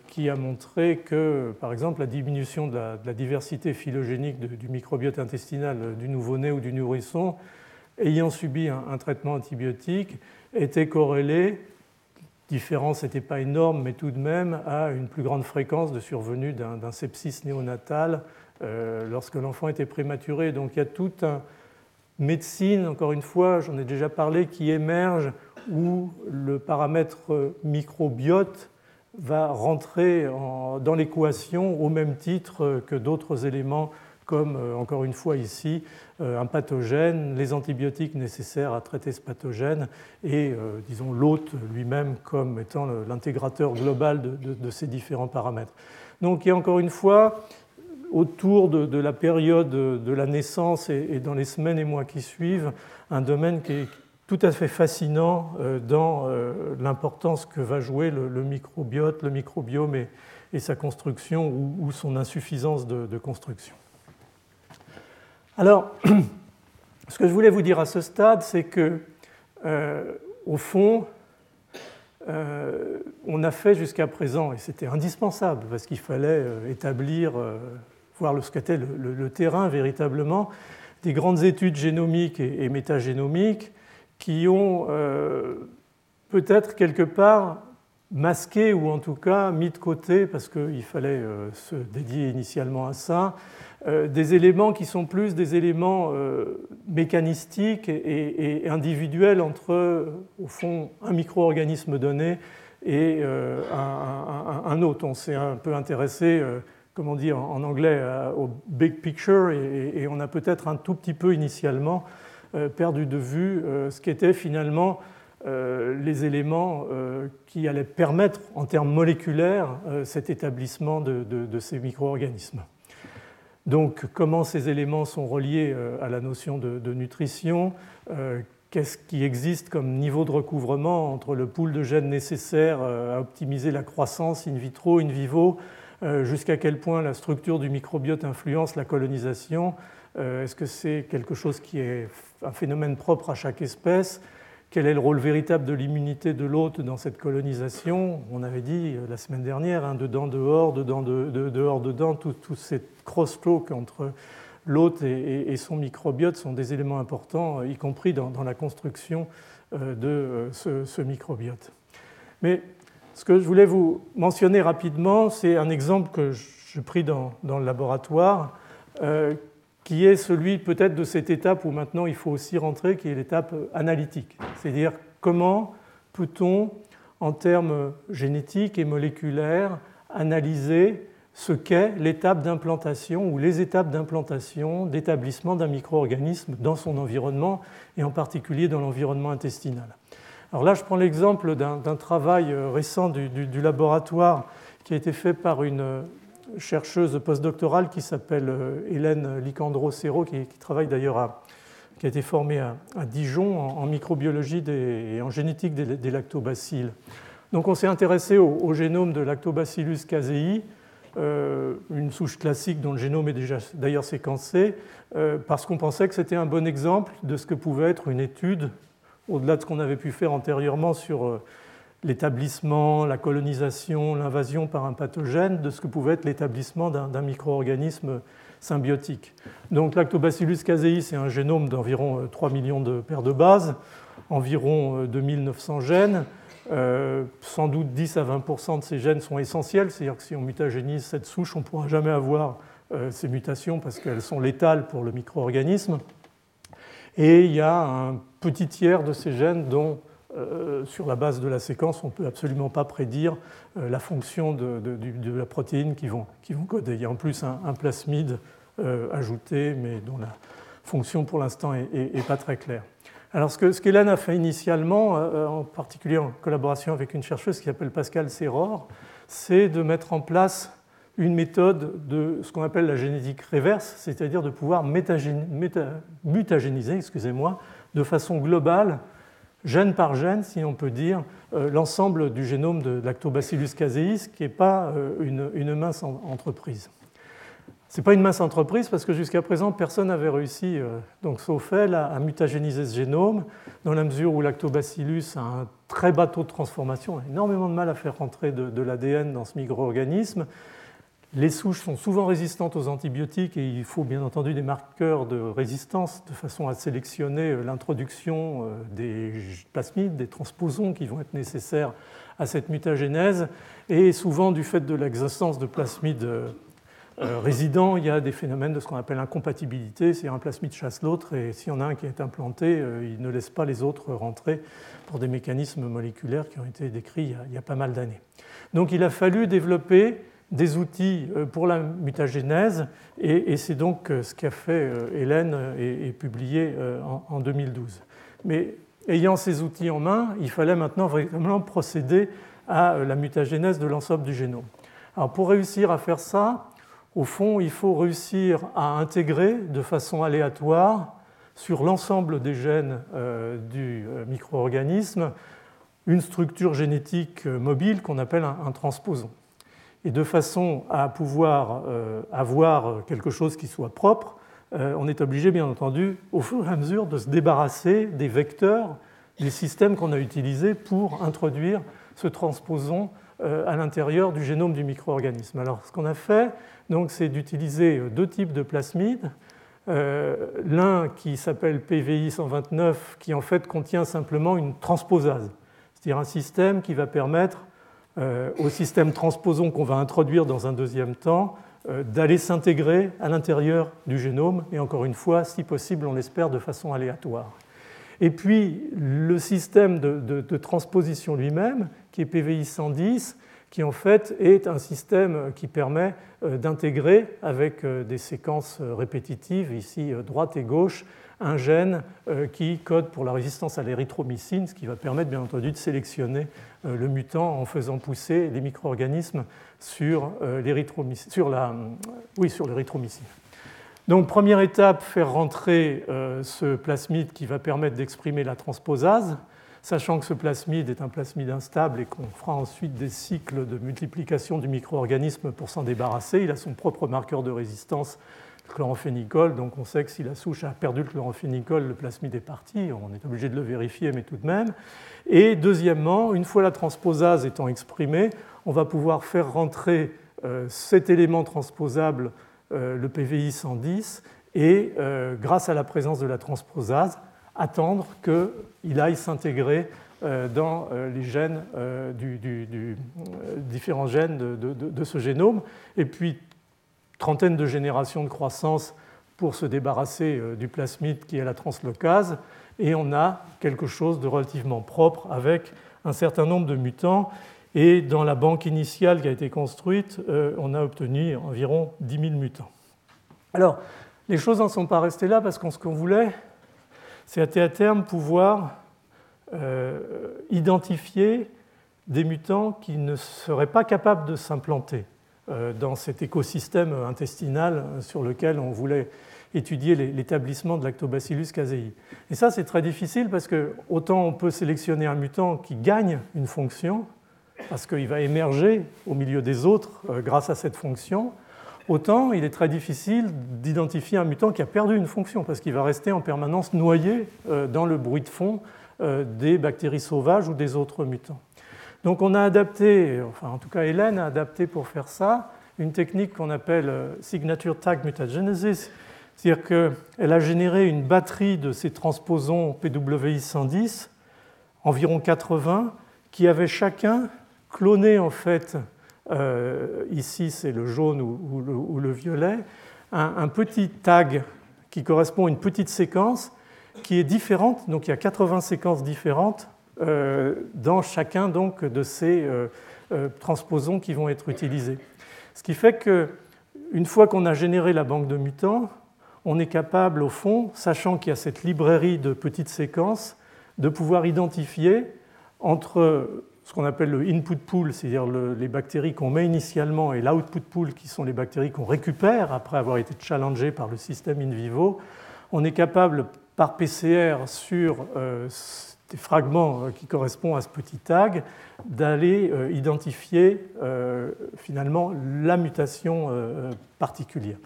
qui a montré que, par exemple, la diminution de la, diversité phylogénique du microbiote intestinal du nouveau-né ou du nourrisson ayant subi un, traitement antibiotique était corrélée, différence n'était pas énorme, mais tout de même, à une plus grande fréquence de survenue d'un sepsis néonatal euh, lorsque l'enfant était prématuré. Donc il y a toute une médecine, encore une fois, j'en ai déjà parlé, qui émerge où le paramètre microbiote va rentrer dans l'équation au même titre que d'autres éléments comme, euh, encore une fois ici, euh, un pathogène, les antibiotiques nécessaires à traiter ce pathogène et, euh, disons, l'hôte lui-même comme étant l'intégrateur global de, ces différents paramètres. Donc, a encore une fois, autour de, la période de la naissance et, dans les semaines et mois qui suivent, un domaine qui est, tout à fait fascinant euh, dans euh, l'importance que va jouer le, microbiote, le microbiome et, sa construction ou, son insuffisance de, construction. Alors, ce que je voulais vous dire à ce stade, c'est que, euh, au fond, on a fait jusqu'à présent, et c'était indispensable parce qu'il fallait établir, voir ce qu'était le, terrain véritablement, des grandes études génomiques et métagénomiques qui ont euh, peut-être quelque part masqué ou en tout cas mis de côté, parce qu'il fallait euh, se dédier initialement à ça, euh, des éléments qui sont plus des éléments mécanistiques et, individuels entre, au fond, un micro-organisme donné et un, un, autre. On s'est un peu intéressé comment dire en anglais, au big picture, et, on a peut-être un tout petit peu initialement perdu de vue ce qu'étaient finalement les éléments qui allaient permettre, en termes moléculaires, cet établissement de, ces micro-organismes. Donc, comment ces éléments sont reliés à la notion de, nutrition qu'est-ce qui existe comme niveau de recouvrement entre le pool de gènes nécessaire euh, à optimiser la croissance in vitro, in vivo, euh, jusqu'à quel point la structure du microbiote influence la colonisation. Euh, est-ce que c'est quelque chose qui est un phénomène propre à chaque espèce? Quel est le rôle véritable de l'immunité de l'hôte dans cette colonisation? On avait dit la semaine dernière, hein, dedans, dehors, dedans, dehors, dedans, tout, tout cette crosstalk entre l'hôte et, son microbiote sont des éléments importants, y compris dans, la construction euh, de euh, ce, microbiote. Mais ce que je voulais vous mentionner rapidement, c'est un exemple que j'ai pris dans, le laboratoire, euh, qui est celui peut-être de cette étape où maintenant il faut aussi rentrer, qui est l'étape analytique. C'est-à-dire comment peut-on, en termes génétiques et moléculaires, analyser ce qu'est l'étape d'implantation ou les étapes d'implantation, d'établissement d'un micro-organisme dans son environnement et en particulier dans l'environnement intestinal. Alors là, je prends l'exemple d'un travail euh, récent du, laboratoire qui a été fait par une euh, chercheuse postdoctorale qui s'appelle euh, Hélène Licandro-Serro, qui, travaille d'ailleurs qui a été formée à, Dijon en, microbiologie et en génétique des, lactobacilles. Donc on s'est intéressé au, génome de Lactobacillus casei, euh, une souche classique dont le génome est déjà d'ailleurs séquencé, euh, parce qu'on pensait que c'était un bon exemple de ce que pouvait être une étude, au-delà de ce qu'on avait pu faire antérieurement sur l'établissement, la colonisation, l'invasion par un pathogène, de ce que pouvait être l'établissement d'un micro-organisme symbiotique. Donc Lactobacillus casei, c'est un génome d'environ 3 millions de paires de bases, environ 2900 gènes. Euh, sans doute 10 à 20% de ces gènes sont essentiels, c'est-à-dire que si on mutagénise cette souche, on ne pourra jamais avoir euh, ces mutations parce qu'elles sont létales pour le micro-organisme. Et il y a un petit tiers de ces gènes dont, euh, sur la base de la séquence, on ne peut absolument pas prédire la fonction de, la protéine qui vont, qui vont, coder. Il y a en plus un, plasmide ajouté, mais dont la fonction pour l'instant n'est pas très claire. Alors, ce qu'Hélène a fait initialement, euh, en particulier en collaboration avec une chercheuse qui s'appelle Pascal Serror, c'est de mettre en place une méthode de ce qu'on appelle la génétique réverse, c'est-à-dire de pouvoir mutagéniser excusez-moi, de façon globale, gène par gène, si on peut dire, euh, l'ensemble du génome de Lactobacillus casei, qui n'est pas euh, une, mince entreprise. Ce n'est pas une mince entreprise parce que jusqu'à présent, personne n'avait réussi, euh, donc sauf elle, à, mutagéniser ce génome, dans la mesure où lactobacillus a un très bas taux de transformation, a énormément de mal à faire rentrer de, l'ADN dans ce micro-organisme. Les souches sont souvent résistantes aux antibiotiques et il faut bien entendu des marqueurs de résistance de façon à sélectionner euh, l'introduction euh, des plasmides, des transposons qui vont être nécessaires à cette mutagénèse. Et souvent, du fait de l'existence de plasmides euh, résident, il y a des phénomènes de ce qu'on appelle incompatibilité, c'est-à-dire un plasmide chasse l'autre, et s'il y en a un qui est implanté, il ne laisse pas les autres rentrer pour des mécanismes moléculaires qui ont été décrits il y a, pas mal d'années. Donc il a fallu développer des outils euh, pour la mutagénèse, et, c'est donc ce qu'a fait Hélène et, publié en, 2012. Mais ayant ces outils en main, il fallait maintenant vraiment procéder à la mutagénèse de l'ensemble du génome. Alors pour réussir à faire ça, au fond, il faut réussir à intégrer de façon aléatoire sur l'ensemble des gènes euh, du euh, micro-organisme une structure génétique euh, mobile qu'on appelle un, transposon. Et de façon à pouvoir avoir quelque chose qui soit propre, on est obligé, bien entendu, au fur et à mesure, de se débarrasser des vecteurs, des systèmes qu'on a utilisés pour introduire ce transposon à l'intérieur du génome du micro-organisme. Alors, ce qu'on a fait, c'est d'utiliser deux types de plasmides. Euh, l'un qui s'appelle PVI 129, qui en fait contient simplement une transposase, c'est-à-dire un système qui va permettre euh, au système transposon qu'on va introduire dans un deuxième temps euh, d'aller s'intégrer à l'intérieur du génome, et encore une fois, si possible, on l'espère de façon aléatoire. Et puis le système de, transposition lui-même, qui est PVI 110, qui en fait est un système qui permet d'intégrer avec des séquences répétitives, ici droite et gauche, un gène qui code pour la résistance à l'érythromycine, ce qui va permettre bien entendu de sélectionner le mutant en faisant pousser les micro-organismes sur sur l'érythromycine. Donc première étape, faire rentrer euh, ce plasmide qui va permettre d'exprimer la transposase, sachant que ce plasmide est un plasmide instable et qu'on fera ensuite des cycles de multiplication du micro-organisme pour s'en débarrasser. Il a son propre marqueur de résistance, chloramphénicol, donc on sait que si la souche a perdu le chloramphénicol, le plasmide est parti, on est obligé de le vérifier, mais tout de même. Et deuxièmement, une fois la transposase étant exprimée, on va pouvoir faire rentrer euh, cet élément transposable euh, le PVI 110 et, euh, grâce à la présence de la transposase, attendre qu'il aille s'intégrer dans les gènes différents gènes de, ce génome. Et puis, trentaine de générations de croissance pour se débarrasser du plasmide qui est la translocase. Et on a quelque chose de relativement propre avec un certain nombre de mutants et dans la banque initiale qui a été construite, euh, on a obtenu environ 10 000 mutants. Alors, les choses n'en sont pas restées là parce que ce qu'on voulait, c'est à terme pouvoir euh, identifier des mutants qui ne seraient pas capables de s'implanter euh, dans cet écosystème intestinal sur lequel on voulait étudier l'établissement de Lactobacillus casei. Et ça, c'est très difficile parce que autant on peut sélectionner un mutant qui gagne une fonction, parce qu'il va émerger au milieu des autres euh, grâce à cette fonction, autant il est très difficile d'identifier un mutant qui a perdu une fonction, parce qu'il va rester en permanence noyé euh, dans le bruit de fond euh, des bactéries sauvages ou des autres mutants. Donc on a adapté, enfin en tout cas Hélène a adapté pour faire ça, une technique qu'on appelle signature tag mutagenesis, c'est-à-dire qu'elle a généré une batterie de ces transposons PWI 110, environ 80, qui avaient chacun cloner en fait, euh, ici c'est le jaune ou, le, violet, un, petit tag qui correspond à une petite séquence qui est différente, donc il y a 80 séquences différentes euh, dans chacun donc, de ces euh, transposons qui vont être utilisés. Ce qui fait qu'une fois qu'on a généré la banque de mutants, on est capable, au fond, sachant qu'il y a cette librairie de petites séquences, de pouvoir identifier entre ce qu'on appelle le input pool, c'est-à-dire les bactéries qu'on met initialement, et l'output pool, qui sont les bactéries qu'on récupère après avoir été challengées par le système in vivo, on est capable, par PCR, sur euh, des fragments euh, qui correspondent à ce petit tag, d'aller euh, identifier finalement la mutation particulière.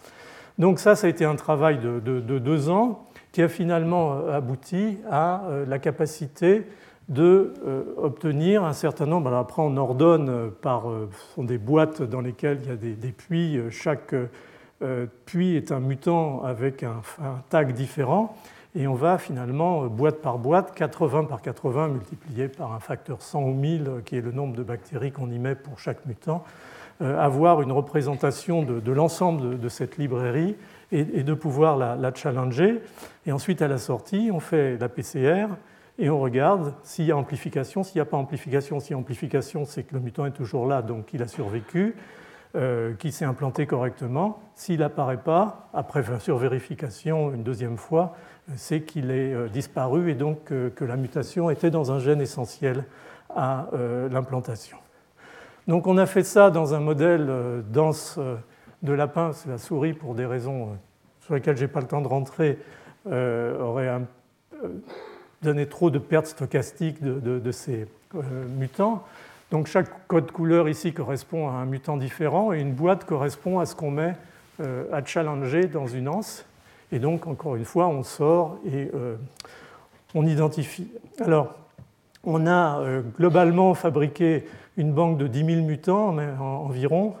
Donc ça, ça a été un travail de, de deux ans qui a finalement abouti à la capacité de euh, obtenir un certain nombre. Alors après, on ordonne euh, par euh, sont des boîtes dans lesquelles il y a des, puits. Chaque puits est un mutant avec un, tag différent. Et on va finalement, boîte par boîte, 80 par 80 multiplié par un facteur 100 ou 1000, qui est le nombre de bactéries qu'on y met pour chaque mutant, avoir une représentation de, l'ensemble de, cette librairie et, de pouvoir la, challenger. Et ensuite, à la sortie, on fait la PCR et on regarde s'il y a amplification, s'il n'y a pas amplification. A amplification, c'est que le mutant est toujours là, donc il a survécu, euh, qu'il s'est implanté correctement. S'il n'apparaît pas, après survérification une deuxième fois, c'est qu'il est euh, disparu et donc euh, que la mutation était dans un gène essentiel à l'implantation. Donc on a fait ça dans un modèle dense de lapin, c'est la souris pour des raisons sur lesquelles je n'ai pas le temps de rentrer, aurait un donner trop de pertes stochastiques de, ces euh, mutants. Donc chaque code couleur ici correspond à un mutant différent et une boîte correspond à ce qu'on met euh, à challenger dans une anse. Et donc, encore une fois, on sort et euh, on identifie. Alors, on a globalement fabriqué une banque de 10 000 mutants environ,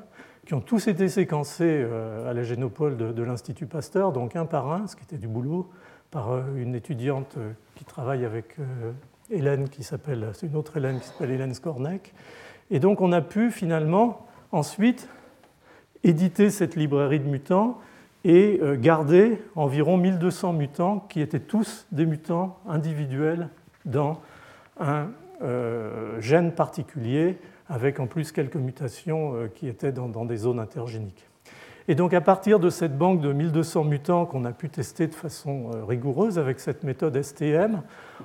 qui ont tous été séquencés à la génopole de, de l'Institut Pasteur, donc un par un, ce qui était du boulot, par une étudiante qui travaille avec euh, Hélène, qui s'appelle, c'est une autre Hélène qui s'appelle Hélène Skornek. Et donc on a pu finalement ensuite éditer cette librairie de mutants et euh, garder environ 1200 mutants qui étaient tous des mutants individuels dans un euh, gène particulier avec en plus quelques mutations qui étaient dans, des zones intergéniques. Et donc à partir de cette banque de 1200 mutants qu'on a pu tester de façon rigoureuse avec cette méthode STM,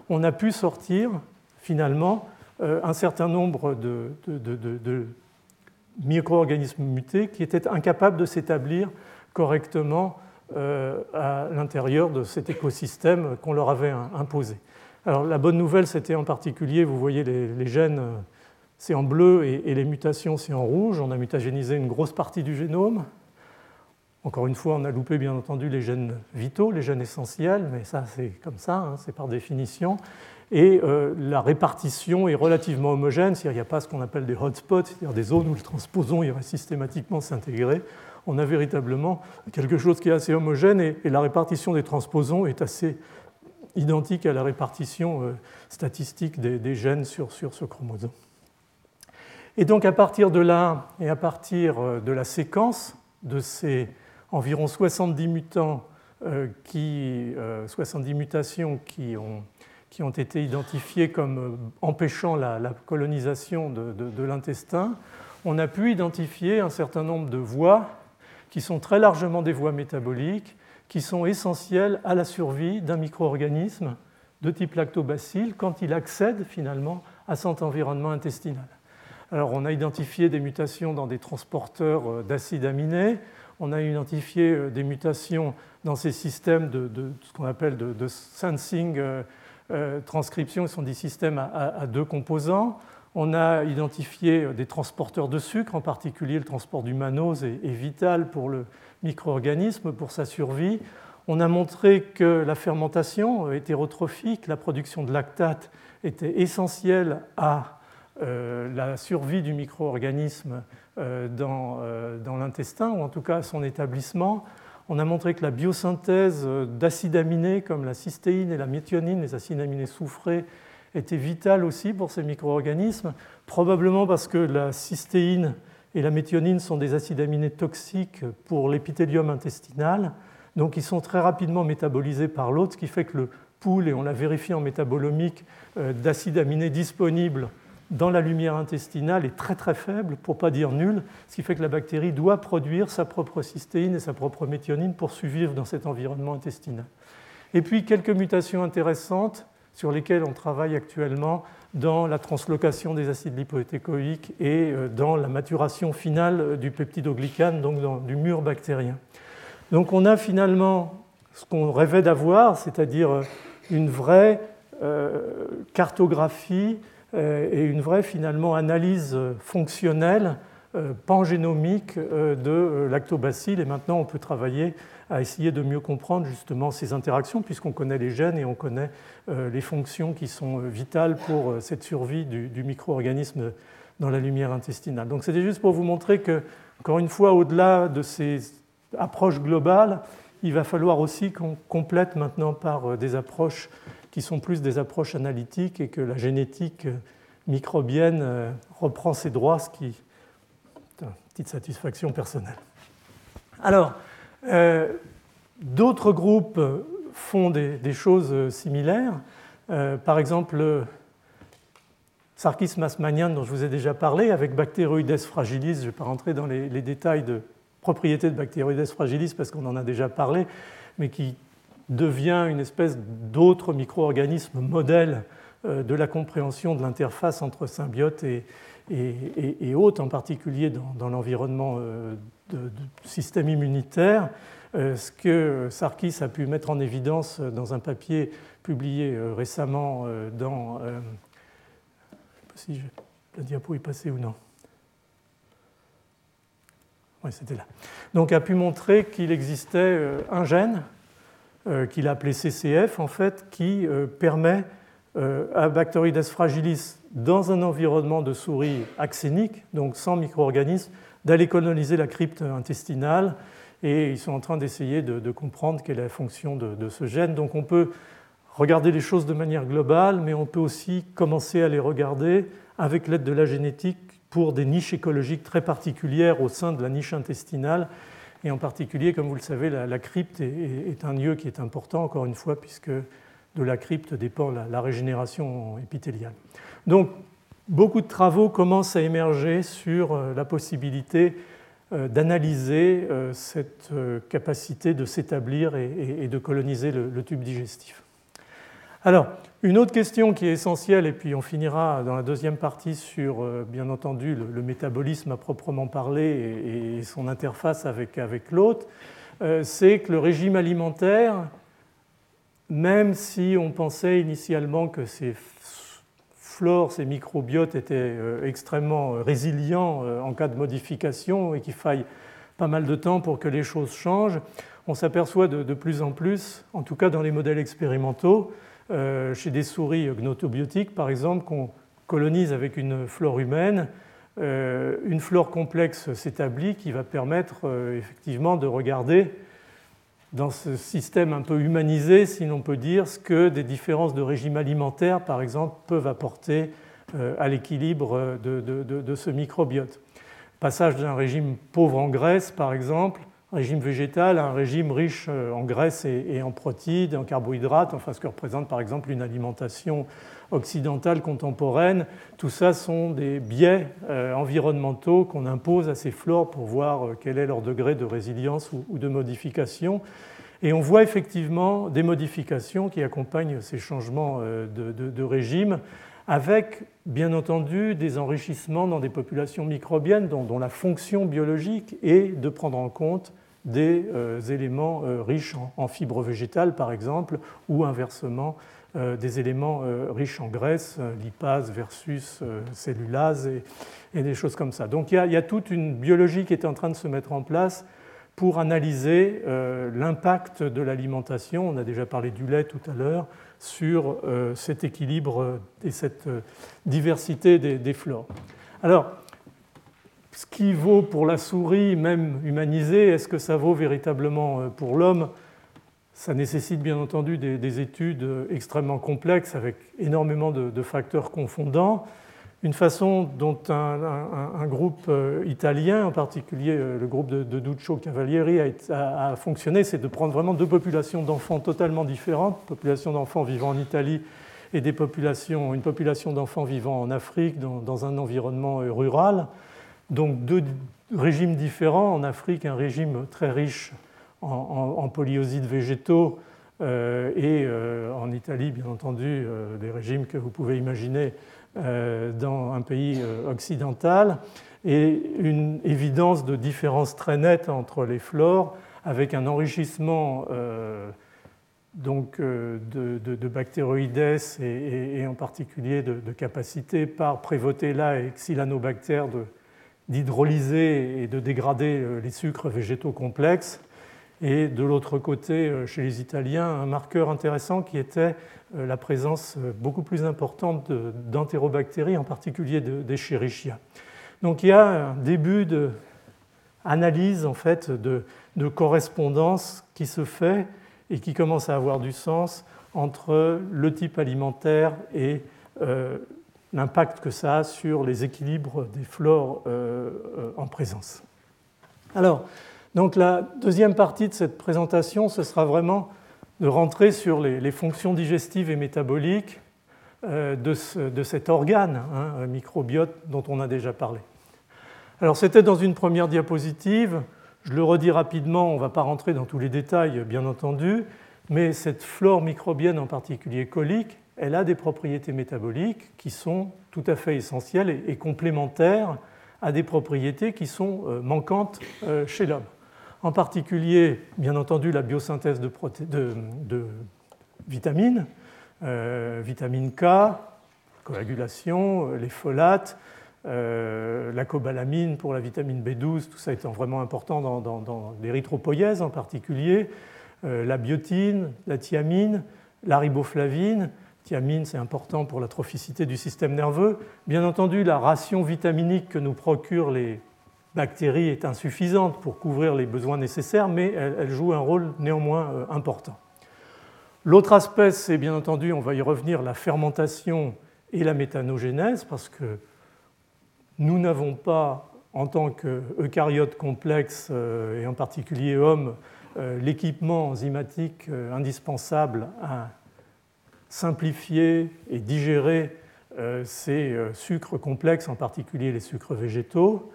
on a pu sortir finalement un certain nombre de, de micro-organismes mutés qui étaient incapables de s'établir correctement euh, à l'intérieur de cet écosystème qu'on leur avait imposé. Alors la bonne nouvelle, c'était en particulier, vous voyez les, gènes, c'est en bleu et, les mutations, c'est en rouge. On a mutagénisé une grosse partie du génome. Encore une fois, on a loupé bien entendu les gènes vitaux, les gènes essentiels, mais ça c'est comme ça, hein, c'est par définition. Et euh, la répartition est relativement homogène, c'est-à-dire qu'il n'y a pas ce qu'on appelle des hotspots, c'est-à-dire des zones où le transposon irait systématiquement s'intégrer on a véritablement quelque chose qui est assez homogène et, la répartition des transposons est assez identique à la répartition euh, statistique des, gènes sur, ce chromosome. Et donc à partir de là et à partir euh, de la séquence de ces environ 70 mutants euh, qui, 70 mutations qui ont, été identifiées comme empêchant la, colonisation de l'intestin, on a pu identifier un certain nombre de voies qui sont très largement des voies métaboliques, qui sont essentielles à la survie d'un micro-organisme de type lactobacille quand il accède finalement à son environnement intestinal. Alors on a identifié des mutations dans des transporteurs euh, d'acides aminés, on a identifié euh, des mutations dans ces systèmes de, ce qu'on appelle de, sensing euh, transcription, qui sont des systèmes à deux composants. On a identifié des transporteurs de sucre, en particulier le transport du mannose est, vital pour le micro-organisme, pour sa survie. On a montré que la fermentation hétérotrophique, la production de lactate, était essentielle à euh, la survie du micro-organisme euh, euh, dans, l'intestin, ou en tout cas à son établissement. On a montré que la biosynthèse d'acides aminés comme la cystéine et la méthionine, les acides aminés soufrés, était vital aussi pour ces micro-organismes, probablement parce que la cystéine et la méthionine sont des acides aminés toxiques pour l'épithélium intestinal, donc ils sont très rapidement métabolisés par l'autre, ce qui fait que le pool, et on l'a vérifié en métabolomique, euh, d'acides aminés disponibles dans la lumière intestinale est très très faible, pour pas dire nul, ce qui fait que la bactérie doit produire sa propre cystéine et sa propre méthionine pour survivre dans cet environnement intestinal. Et puis quelques mutations intéressantes sur lesquels on travaille actuellement dans la translocation des acides lipoétécoïques et euh, dans la maturation finale du peptidoglycane, donc dans, du mur bactérien. Donc on a finalement ce qu'on rêvait d'avoir, c'est-à-dire euh, une vraie euh, cartographie et une vraie finalement analyse fonctionnelle pangénomique de lactobacilles. Et maintenant on peut travailler à essayer de mieux comprendre justement ces interactions, puisqu'on connaît les gènes et on connaît euh, les fonctions qui sont euh, vitales pour euh, cette survie du, micro-organisme dans la lumière intestinale. Donc c'était juste pour vous montrer que, encore une fois, au-delà de ces approches globales, il va falloir aussi qu'on complète maintenant par des approches qui sont plus des approches analytiques et que la génétique microbienne reprend ses droits, ce qui est une petite satisfaction personnelle. Alors, euh, d'autres groupes font des, choses similaires. Euh, par exemple, Sarkis masmanian, dont je vous ai déjà parlé, avec Bacteroides fragilis, je ne vais pas rentrer dans les, détails de propriétés de Bacteroides fragilis parce qu'on en a déjà parlé, mais qui devient une espèce d'autre micro-organisme modèle euh, de la compréhension de l'interface entre symbiote et, hôte, en particulier dans, l'environnement de, système immunitaire, euh, ce que Sarkis a pu mettre en évidence dans un papier publié euh, récemment euh, dans. Je ne sais pas si la diapo est passée ou non. Oui, c'était là. Donc, a pu montrer qu'il existait un gène qu'il a appelé CCF, en fait, qui permet à Bacteroides fragilis, dans un environnement de souris axénique, donc sans micro-organismes, d'aller coloniser la crypte intestinale et ils sont en train d'essayer de, comprendre quelle est la fonction de, ce gène. Donc on peut regarder les choses de manière globale, mais on peut aussi commencer à les regarder avec l'aide de la génétique pour des niches écologiques très particulières au sein de la niche intestinale. Et en particulier, comme vous le savez, la, crypte est, un lieu qui est important, encore une fois, puisque de la crypte dépend la, la régénération épithéliale. Donc beaucoup de travaux commencent à émerger sur la possibilité d'analyser cette capacité de s'établir et de coloniser le tube digestif. Alors, une autre question qui est essentielle, et puis on finira dans la deuxième partie sur, euh, bien entendu, le, métabolisme à proprement parler et, son interface avec, euh, c'est que le régime alimentaire, même si on pensait initialement que ces flores, ces microbiotes étaient euh, extrêmement résilients en cas de modification et qu'il faille pas mal de temps pour que les choses changent, on s'aperçoit de plus en plus, en tout cas dans les modèles expérimentaux, euh, chez des souris gnotobiotiques, par exemple, qu'on colonise avec une flore humaine, euh, une flore complexe s'établit qui va permettre euh, effectivement de regarder dans ce système un peu humanisé, si l'on peut dire, ce que des différences de régime alimentaire, par exemple, peuvent apporter à l'équilibre de, ce microbiote. Passage d'un régime pauvre en graisse, par exemple, régime végétal un régime riche euh, en graisse et en protides, en carbohydrates, enfin ce que représente par exemple une alimentation occidentale contemporaine. Tout ça sont des biais euh, environnementaux qu'on impose à ces flores pour voir euh, quel est leur degré de résilience ou de modification. Et on voit effectivement des modifications qui accompagnent ces changements de, régime, avec bien entendu des enrichissements dans des populations microbiennes dont, la fonction biologique est de prendre en compte des euh, éléments euh, riches en, fibres végétales, par exemple, ou inversement euh, des éléments riches en graisse, lipase versus cellulase et, des choses comme ça. Donc il y, a, toute une biologie qui est en train de se mettre en place pour analyser l'impact de l'alimentation, on a déjà parlé du lait tout à l'heure, sur cet équilibre et cette diversité des, des flores. Alors, ce qui vaut pour la souris, même humanisée, est-ce que ça vaut véritablement euh, pour l'homme? Ça nécessite bien entendu des, études extrêmement complexes avec énormément de, facteurs confondants. Une façon dont un, groupe euh, italien, en particulier euh, le groupe de, Duccio Cavalieri, a, fonctionné, c'est de prendre vraiment deux populations d'enfants totalement différentes, population d'enfants vivant en Italie et des populations, une population d'enfants vivant en Afrique dans un environnement rural donc deux régimes différents. En Afrique, un régime très riche en, polyosides végétaux euh, et euh, en Italie, bien entendu, euh, des régimes que vous pouvez imaginer dans un pays occidental, et une évidence de différence très nette entre les flores, avec un enrichissement donc, de, bactéroïdes et, en particulier de, de capacité par Prevotella et Xylanobacter d'hydrolyser et de dégrader euh, les sucres végétaux complexes. Et de l'autre côté, euh, chez les Italiens, un marqueur intéressant qui était euh, la présence beaucoup plus importante d'entérobactéries, en particulier d'Escherichia. Donc il y a un début d'analyse en fait, de, correspondance qui se fait et qui commence à avoir du sens entre le type alimentaire et l'impact que ça a sur les équilibres des flores euh, euh, en présence. Alors, donc la deuxième partie de cette présentation, ce sera vraiment de rentrer sur les, fonctions digestives et métaboliques euh, de, cet organe hein, microbiote dont on a déjà parlé. Alors c'était dans une première diapositive, je le redis rapidement, on ne va pas rentrer dans tous les détails bien entendu, mais cette flore microbienne en particulier colique, elle a des propriétés métaboliques qui sont tout à fait essentielles et complémentaires à des propriétés qui sont euh, manquantes euh, chez l'homme. En particulier, bien entendu, la biosynthèse de, vitamines, euh, vitamine K, coagulation, les folates, la cobalamine pour la vitamine B12, tout ça étant vraiment important dans, dans l'érythropoïèse en particulier, la biotine, la thiamine, la riboflavine, Thiamine, c'est important pour la trophicité du système nerveux. Bien entendu, la ration vitaminique que nous procurent les bactéries est insuffisante pour couvrir les besoins nécessaires, mais elle, joue un rôle néanmoins euh, important. L'autre aspect, c'est bien entendu, on va y revenir, la fermentation et la méthanogénèse, parce que nous n'avons pas, en tant qu'eucaryotes complexes, euh, et en particulier hommes, euh, l'équipement enzymatique indispensable à simplifier et digérer ces sucres complexes, en particulier les sucres végétaux.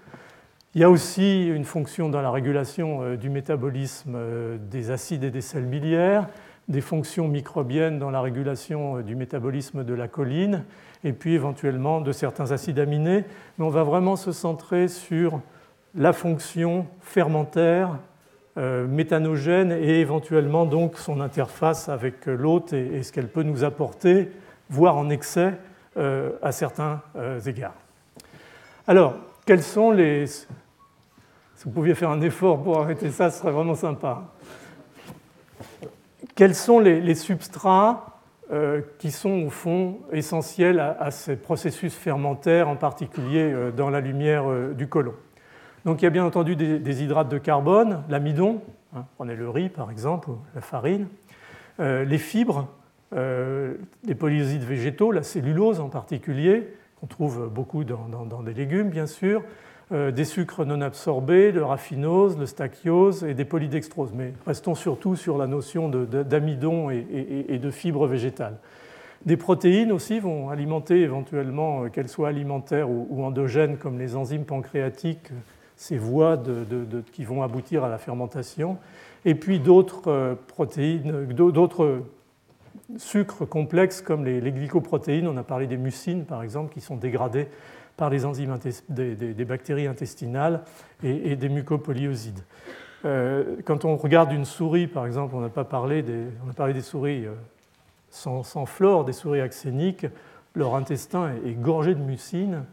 Il y a aussi une fonction dans la régulation du métabolisme des acides et des sels biliaires, des fonctions microbiennes dans la régulation du métabolisme de la choline, et puis éventuellement de certains acides aminés. Mais on va vraiment se centrer sur la fonction fermentaire, euh, méthanogène et éventuellement donc son interface avec l'hôte et, ce qu'elle peut nous apporter, voire en excès euh, à certains euh, égards. Alors, quels sont les... Vous pouviez faire un effort pour arrêter ça, ce serait vraiment sympa. Quels sont les, substrats qui sont au fond essentiels à, ces processus fermentaires, en particulier dans la lumière du côlon? Donc il y a bien entendu des, hydrates de carbone, l'amidon, hein, prenez le riz par exemple, la farine, euh, les fibres, euh, les polyosides végétaux, la cellulose en particulier, qu'on trouve beaucoup dans, des légumes bien sûr, euh, des sucres non absorbés, le raffinose, le stachyose et des polydextroses. Mais restons surtout sur la notion d'amidon et, de fibres végétales. Des protéines aussi vont alimenter éventuellement, qu'elles soient alimentaires ou endogènes, comme les enzymes pancréatiques ces voies qui vont aboutir à la fermentation, et puis d'autres euh, protéines, d'autres sucres complexes comme les, glycoprotéines, on a parlé des mucines par exemple, qui sont dégradées par les enzymes des, bactéries intestinales et, des mucopolyosides. Euh, quand on regarde une souris, par exemple, on n'a pas parlé on a parlé des souris euh, sans, flore, des souris axéniques, leur intestin est gorgé de mucines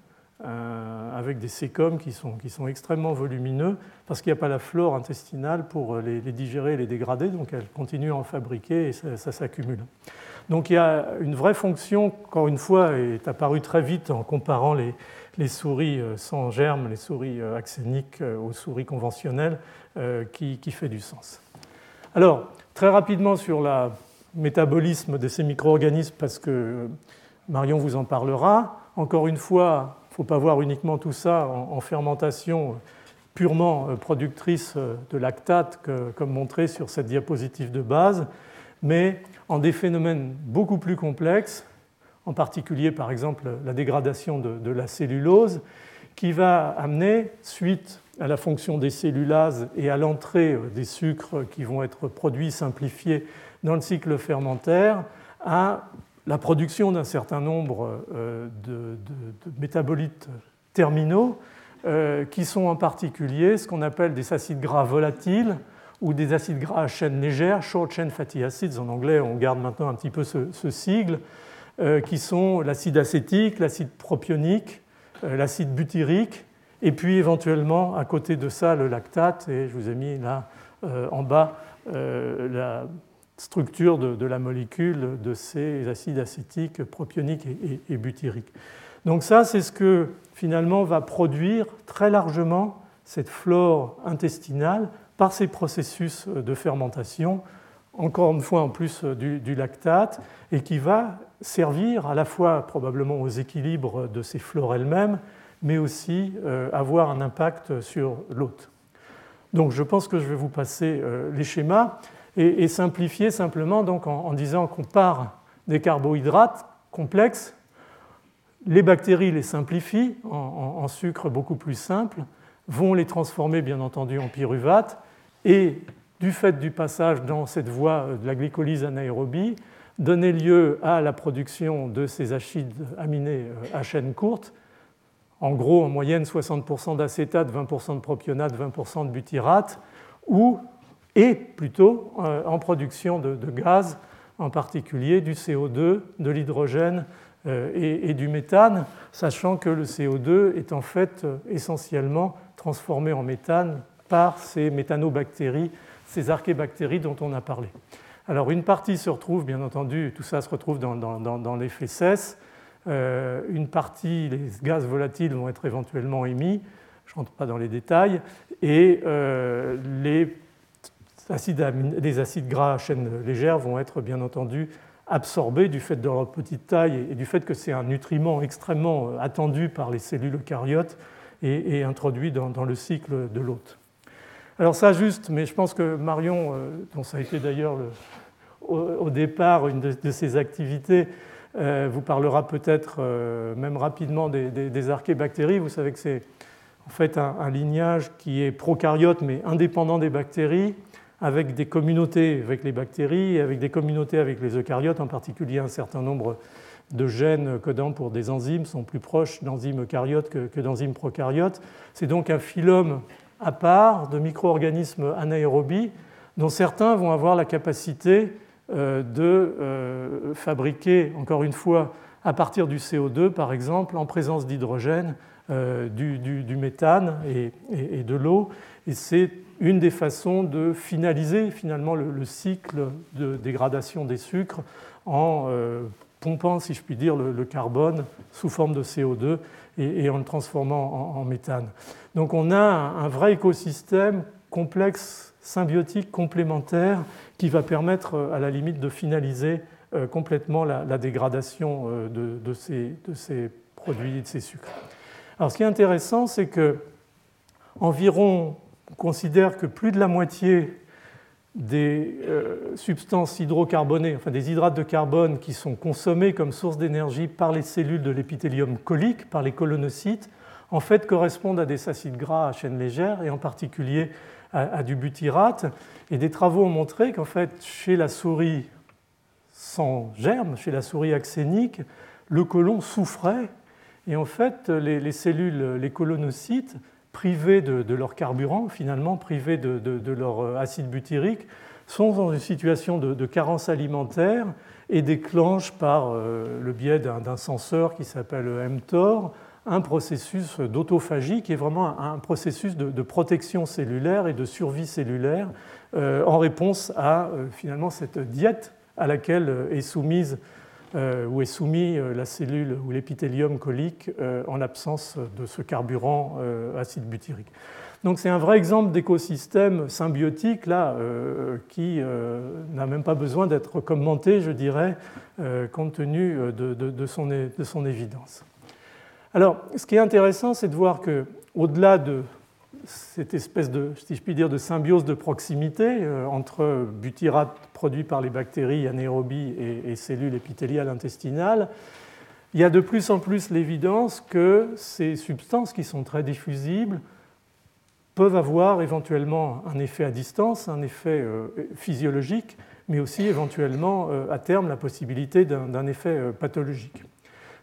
euh, avec des sécomes qui sont extrêmement volumineux parce qu'il n'y a pas la flore intestinale pour les, digérer et les dégrader, donc elles continuent à en fabriquer et ça, s'accumule. Donc il y a une vraie fonction, encore une fois, est apparue très vite en comparant les, souris euh, sans germes, les souris euh, axéniques aux souris conventionnelles, qui, fait du sens. Alors, très rapidement sur le métabolisme de ces micro-organismes, parce que Marion vous en parlera. Encore une fois, il ne faut pas voir uniquement tout ça en, fermentation purement euh, productrice euh, de lactate, comme montré sur cette diapositive de base, mais en des phénomènes beaucoup plus complexes, en particulier par exemple la dégradation de, la cellulose, qui va amener, suite à la fonction des cellulases et à l'entrée euh, des sucres qui vont être produits simplifiés dans le cycle fermentaire, à la production d'un certain nombre euh, de, métabolites terminaux euh, qui sont en particulier ce qu'on appelle des acides gras volatiles ou des acides gras à chaîne légère, short chain fatty acids en anglais, on garde maintenant un petit peu ce, sigle, euh, qui sont l'acide acétique, l'acide propionique, l'acide butyrique, et puis éventuellement à côté de ça le lactate, et je vous ai mis là en bas la structure de, la molécule de ces acides acétiques propioniques et, butyriques. Donc ça, c'est ce que finalement va produire très largement cette flore intestinale par ces processus de fermentation, encore une fois en plus du, lactate, et qui va servir à la fois probablement aux équilibres de ces flores elles-mêmes, mais aussi euh, avoir un impact sur l'hôte. Donc je pense que je vais vous passer euh, les schémas et, simplifier simplement en, disant qu'on part des carbohydrates complexes, les bactéries les simplifient en, sucre beaucoup plus simple, vont les transformer bien entendu en pyruvate, et du fait du passage dans cette voie de la glycolyse anaérobie, donner lieu à la production de ces acides aminés euh, à chaîne courte, en gros en moyenne 60% d'acétate, 20% de propionate, 20% de butyrate, ou et plutôt euh, en production de, gaz, en particulier du CO2, de l'hydrogène euh, et, du méthane, sachant que le CO2 est en fait essentiellement transformé en méthane par ces méthanobactéries, ces archébactéries dont on a parlé. Alors une partie se retrouve, bien entendu, tout ça se retrouve dans, l'effet CES. une partie, les gaz volatiles vont être éventuellement émis, je ne rentre pas dans les détails, et les les acides gras à chaîne légère vont être bien entendu absorbés du fait de leur petite taille et du fait que c'est un nutriment extrêmement euh, attendu par les cellules eucaryotes et, introduit dans, le cycle de l'hôte. Alors ça juste, mais je pense que Marion, euh, dont ça a été d'ailleurs au, départ une de, ses activités, vous parlera peut-être même rapidement des, archébactéries. Vous savez que c'est en fait un, lignage qui est prokaryote mais indépendant des bactéries, avec des communautés avec les bactéries et avec des communautés avec les eucaryotes, en particulier un certain nombre de gènes codants pour des enzymes sont plus proches d'enzymes eucaryotes que, d'enzymes prokaryotes. C'est donc un phylum à part de micro-organismes anaérobies dont certains vont avoir la capacité euh, de euh, fabriquer, encore une fois, à partir du CO2, par exemple, en présence d'hydrogène, euh, du, méthane et, de l'eau. Et c'est une des façons de finaliser finalement le, cycle de dégradation des sucres en pompant, si je puis dire, le, carbone sous forme de CO2 et, en le transformant en, méthane. Donc on a un, vrai écosystème complexe, symbiotique, complémentaire, qui va permettre à la limite de finaliser euh, complètement la, dégradation euh, de, ces, de, ces, produits, de ces sucres. Alors ce qui est intéressant, c'est que environ, on considère que plus de la moitié des euh, substances hydrocarbonées, enfin des hydrates de carbone qui sont consommés comme source d'énergie par les cellules de l'épithélium colique, par les colonocytes, en fait correspondent à des acides gras à chaîne légère et en particulier à, du butyrate. Et des travaux ont montré qu'en fait, chez la souris sans germe, chez la souris axénique, le côlon souffrait et en fait, les cellules, les colonocytes, privés de, leur carburant, finalement privés de, leur euh, acide butyrique, sont dans une situation de, carence alimentaire et déclenchent par euh, le biais d'un senseur qui s'appelle mTOR un processus d'autophagie qui est vraiment un, processus de, protection cellulaire et de survie cellulaire euh, en réponse à finalement cette diète à laquelle est soumise où est soumis euh, la cellule ou l'épithélium colique euh, en l'absence de ce carburant acide butyrique. Donc c'est un vrai exemple d'écosystème symbiotique là, qui n'a même pas besoin d'être commenté, je dirais, compte tenu de, son, de, son, évidence. Alors, ce qui est intéressant, c'est de voir que, au-delà de cette espèce de, si de symbiose de proximité euh, entre butyrate produit par les bactéries anaérobies et, cellules épithéliales intestinales, il y a de plus en plus l'évidence que ces substances qui sont très diffusibles peuvent avoir éventuellement un effet à distance, un effet euh, physiologique, mais aussi éventuellement euh, à terme la possibilité d'un effet pathologique.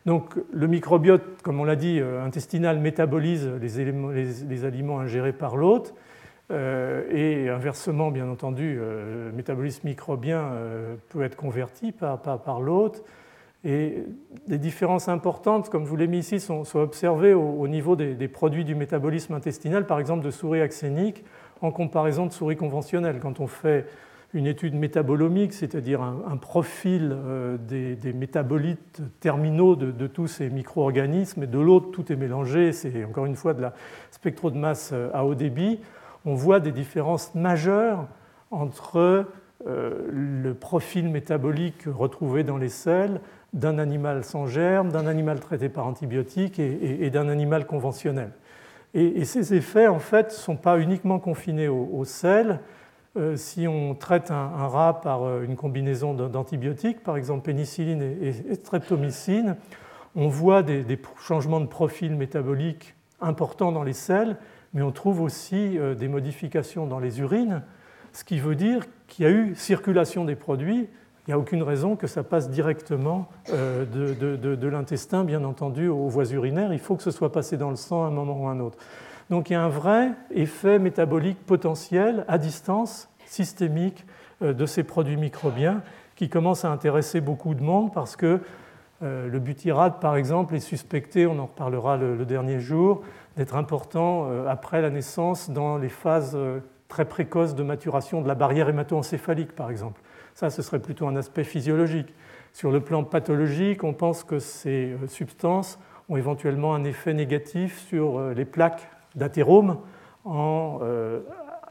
Donc le microbiote, comme on l'a dit, euh, intestinal métabolise les, aliments ingérés par l'hôte. Euh, et inversement, bien entendu, euh, le métabolisme microbien peut être converti par, l'hôte. Et des différences importantes, comme je vous l'ai mis ici, sont, observées au, niveau des, des, produits du métabolisme intestinal, par exemple de souris axéniques, en comparaison de souris conventionnelles. Quand on fait une étude métabolomique, c'est-à-dire un, profil euh, des, métabolites terminaux de, tous ces micro-organismes, et de l'autre, tout est mélangé, c'est encore une fois de la spectro de masse euh, à haut débit, on voit des différences majeures entre euh, le profil métabolique retrouvé dans les selles d'un animal sans germe, d'un animal traité par antibiotiques et, d'un animal conventionnel. Et, ces effets, en fait, ne sont pas uniquement confinés aux, aux si on traite un, rat par euh, une combinaison d'antibiotiques, par exemple pénicilline et, streptomycine, on voit des, changements de profil métabolique importants dans les selles, mais on trouve aussi euh, des modifications dans les urines, ce qui veut dire qu'il y a eu circulation des produits. Il n'y a aucune raison que ça passe directement de l'intestin, bien entendu, aux voies urinaires. Il faut que ce soit passé dans le sang à un moment ou à un autre. Donc il y a un vrai effet métabolique potentiel à distance, systémique, euh, de ces produits microbiens qui commence à intéresser beaucoup de monde parce que euh, le butyrate, par exemple, est suspecté, on en reparlera le, dernier jour, d'être important euh, après la naissance dans les phases très précoces de maturation de la barrière hémato-encéphalique, par exemple. Ça, ce serait plutôt un aspect physiologique. Sur le plan pathologique, on pense que ces substances ont éventuellement un effet négatif sur les plaques d'athérome en euh,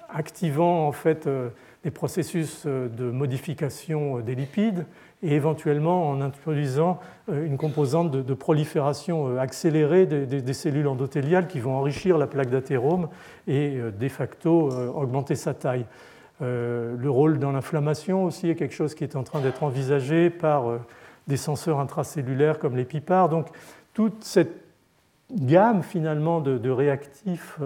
activant en fait euh, des processus euh, de modification des lipides et éventuellement en introduisant une composante de, prolifération accélérée des, cellules endothéliales qui vont enrichir la plaque d'athérome et de facto augmenter sa taille. le rôle dans l'inflammation aussi est quelque chose qui est en train d'être envisagé par des senseurs intracellulaires comme les pipards. Donc toute cette gamme finalement de, réactifs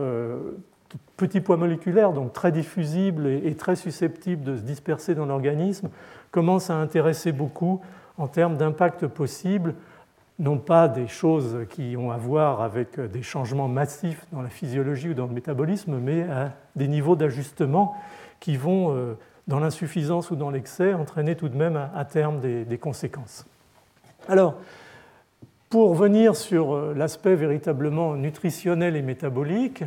petits poids moléculaires, donc très diffusibles et, très susceptibles de se disperser dans l'organisme, commence à intéresser beaucoup en termes d'impact possible, non pas des choses qui ont à voir avec des changements massifs dans la physiologie ou dans le métabolisme, mais à des niveaux d'ajustement qui vont, euh, dans l'insuffisance ou dans l'excès, entraîner tout de même à terme des, conséquences. Alors, pour venir sur euh, l'aspect véritablement nutritionnel et métabolique,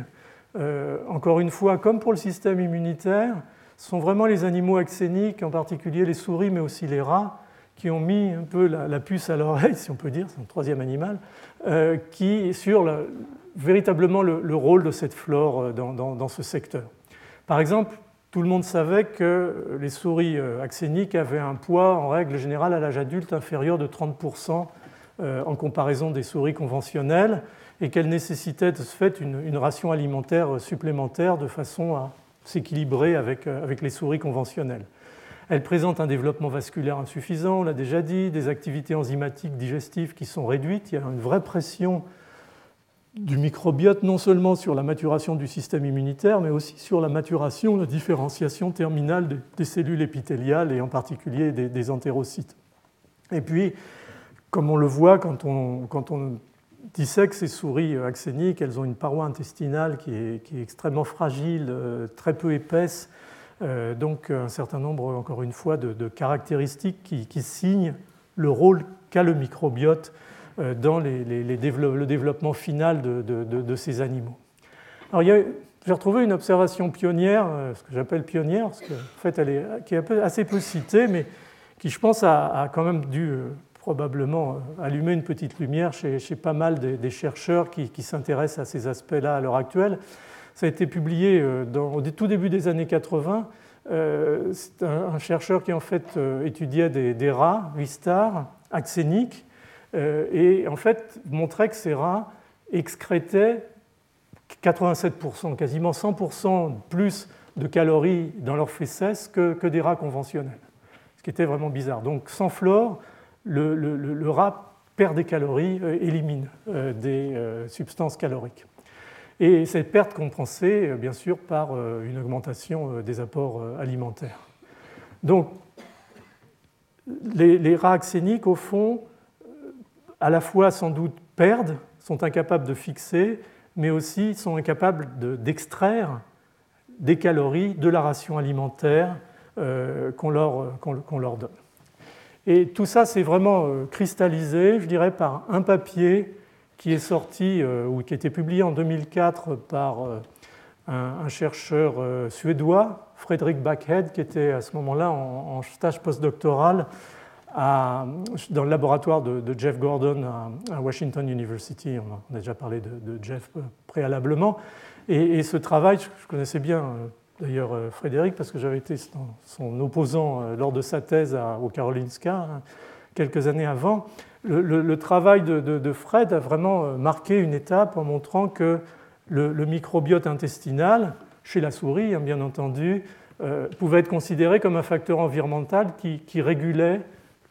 euh, encore une fois, comme pour le système immunitaire, ce sont vraiment les animaux axéniques, en particulier les souris, mais aussi les rats, qui ont mis un peu la, puce à l'oreille, si on peut dire, c'est un troisième animal, euh, qui sur véritablement le, rôle de cette flore euh, dans, ce secteur. Par exemple, tout le monde savait que les souris axéniques avaient un poids, en règle générale, à l'âge adulte inférieur de 30% en comparaison des souris conventionnelles et qu'elle nécessitait de ce fait une, ration alimentaire supplémentaire de façon à s'équilibrer avec, euh, avec les souris conventionnelles. Elle présente un développement vasculaire insuffisant, on l'a déjà dit, des activités enzymatiques digestives qui sont réduites. Il y a une vraie pression du microbiote, non seulement sur la maturation du système immunitaire, mais aussi sur la maturation, la différenciation terminale des cellules épithéliales et en particulier des entérocytes. Et puis, comme on le voit quand on, dissèque ces souris axéniques, elles ont une paroi intestinale qui est, extrêmement fragile, euh, très peu épaisse, euh, donc un certain nombre, encore une fois, de, caractéristiques qui, signent le rôle qu'a le microbiote euh, dans le développement final de, ces animaux. Alors, j'ai retrouvé une observation pionnière, ce que j'appelle pionnière, parce qu'en fait, elle est, qui est assez peu citée, mais qui, je pense, a quand même dû probablement euh, allumer une petite lumière chez, pas mal des, chercheurs qui, s'intéressent à ces aspects-là à l'heure actuelle. Ça a été publié euh, au tout début des années 80. Euh, c'est un, chercheur qui en fait étudiait des, rats, stars, axéniques, et en fait montrait que ces rats excrétaient 87%, quasiment 100% plus de calories dans leurs fesses que, des rats conventionnels, ce qui était vraiment bizarre. Donc sans flore, le, rat perd des calories, euh, élimine euh, des euh, substances caloriques. Et cette perte compensée, bien sûr, par une augmentation des apports alimentaires. Donc, les, rats axéniques, au fond, à la fois sans doute perdent, sont incapables de fixer, mais aussi sont incapables d'extraire des calories de la ration alimentaire qu'on leur donne. Et tout ça s'est vraiment euh, cristallisé, je dirais, par un papier qui est sorti euh, ou qui a été publié en 2004 par euh, un, chercheur suédois, Frederick Backhead, qui était à ce moment-là en, stage postdoctoral dans le laboratoire de, Jeff Gordon à, Washington University. On a, déjà parlé de, Jeff préalablement. Et, ce travail, je connaissais bien d'ailleurs euh, Frédéric, parce que j'avais été son opposant euh, lors de sa thèse au Karolinska hein, quelques années avant. Le, travail de, Fred a vraiment euh, marqué une étape en montrant que le, microbiote intestinal, chez la souris hein, bien entendu, pouvait être considéré comme un facteur environnemental qui, qui régulait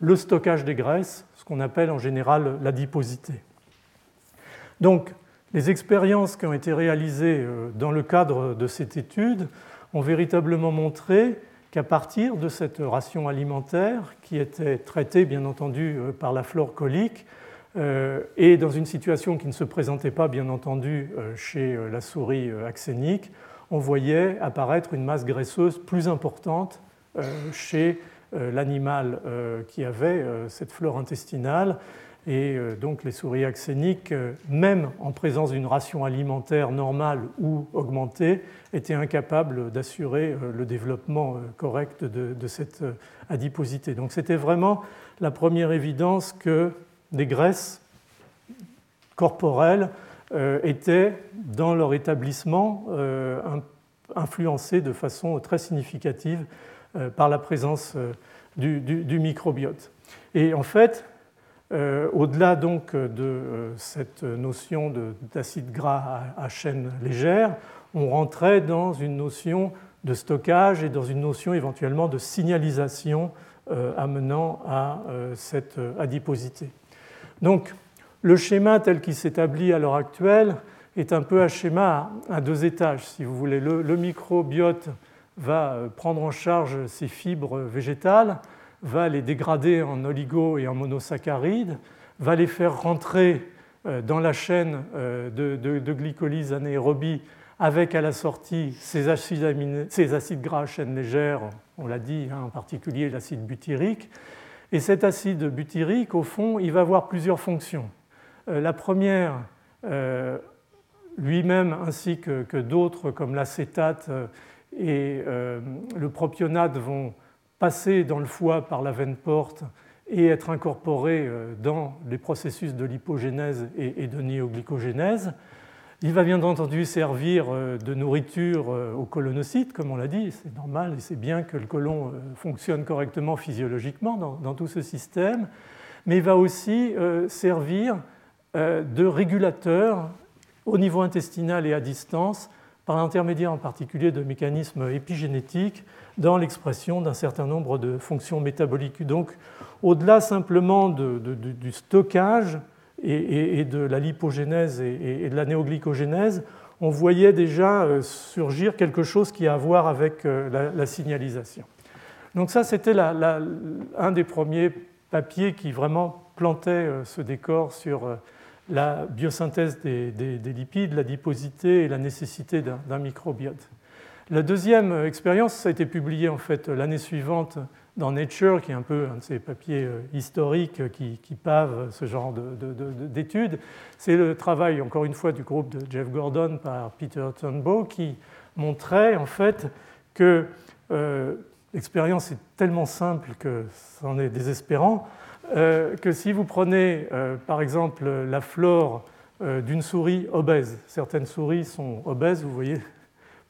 le stockage des graisses, ce qu'on appelle en général l'adiposité. Donc, les expériences qui ont été réalisées dans le cadre de cette étude ont véritablement montré qu'à partir de cette ration alimentaire, qui était traitée bien entendu euh, par la flore colique, euh, et dans une situation qui ne se présentait pas bien entendu euh, chez la souris axénique, on voyait apparaître une masse graisseuse plus importante chez l'animal qui avait cette flore intestinale et euh, donc les souris axéniques, euh, même en présence d'une ration alimentaire normale ou augmentée, étaient incapables d'assurer euh, le développement correct de, cette adiposité. Donc c'était vraiment la première évidence que des graisses corporelles étaient dans leur établissement influencées de façon très significative par la présence du, du microbiote. Et en fait, euh, au-delà donc de euh, cette notion d'acide gras à, chaîne légère, on rentrait dans une notion de stockage et dans une notion éventuellement de signalisation amenant à cette adiposité. Donc, le schéma tel qu'il s'établit à l'heure actuelle est un peu un schéma à deux étages, si vous voulez. Le, microbiote va prendre en charge ces fibres végétales, va les dégrader en oligo et en monosaccharides, va les faire rentrer euh, dans la chaîne euh, de, glycolyse anaérobie avec à la sortie ces acides, gras à chaîne légère, on l'a dit, hein, en particulier l'acide butyrique. Et cet acide butyrique, au fond, il va avoir plusieurs fonctions. Euh, la première, lui-même ainsi que, d'autres comme l'acétate et le propionate vont passer dans le foie par la veine porte et être incorporé euh, dans les processus de lipogénèse et de néoglycogénèse. Il va bien entendu servir euh, de nourriture euh, aux colonocytes, comme on l'a dit, c'est normal et c'est bien que le colon fonctionne correctement physiologiquement dans, tout ce système, mais il va aussi servir de régulateur au niveau intestinal et à distance par l'intermédiaire en particulier de mécanismes épigénétiques dans l'expression d'un certain nombre de fonctions métaboliques. Donc, au-delà simplement du stockage et, de la lipogénèse et, de la néoglycogénèse, on voyait déjà euh, surgir quelque chose qui a à voir avec euh, la, signalisation. Donc ça, c'était un des premiers papiers qui vraiment plantait euh, ce décor sur la biosynthèse des, des lipides, la diposité et la nécessité d'un microbiote. La deuxième expérience, ça a été publié en fait l'année suivante dans Nature, qui est un peu un de ces papiers euh, historiques qui, qui pavent ce genre d'études. C'est le travail, encore une fois, du groupe de Jeff Gordon par Peter Turnbow, qui montrait en fait que euh, l'expérience est tellement simple que c'en est désespérant, euh, que si vous prenez par exemple la flore d'une souris obèse, certaines souris sont obèses, vous voyez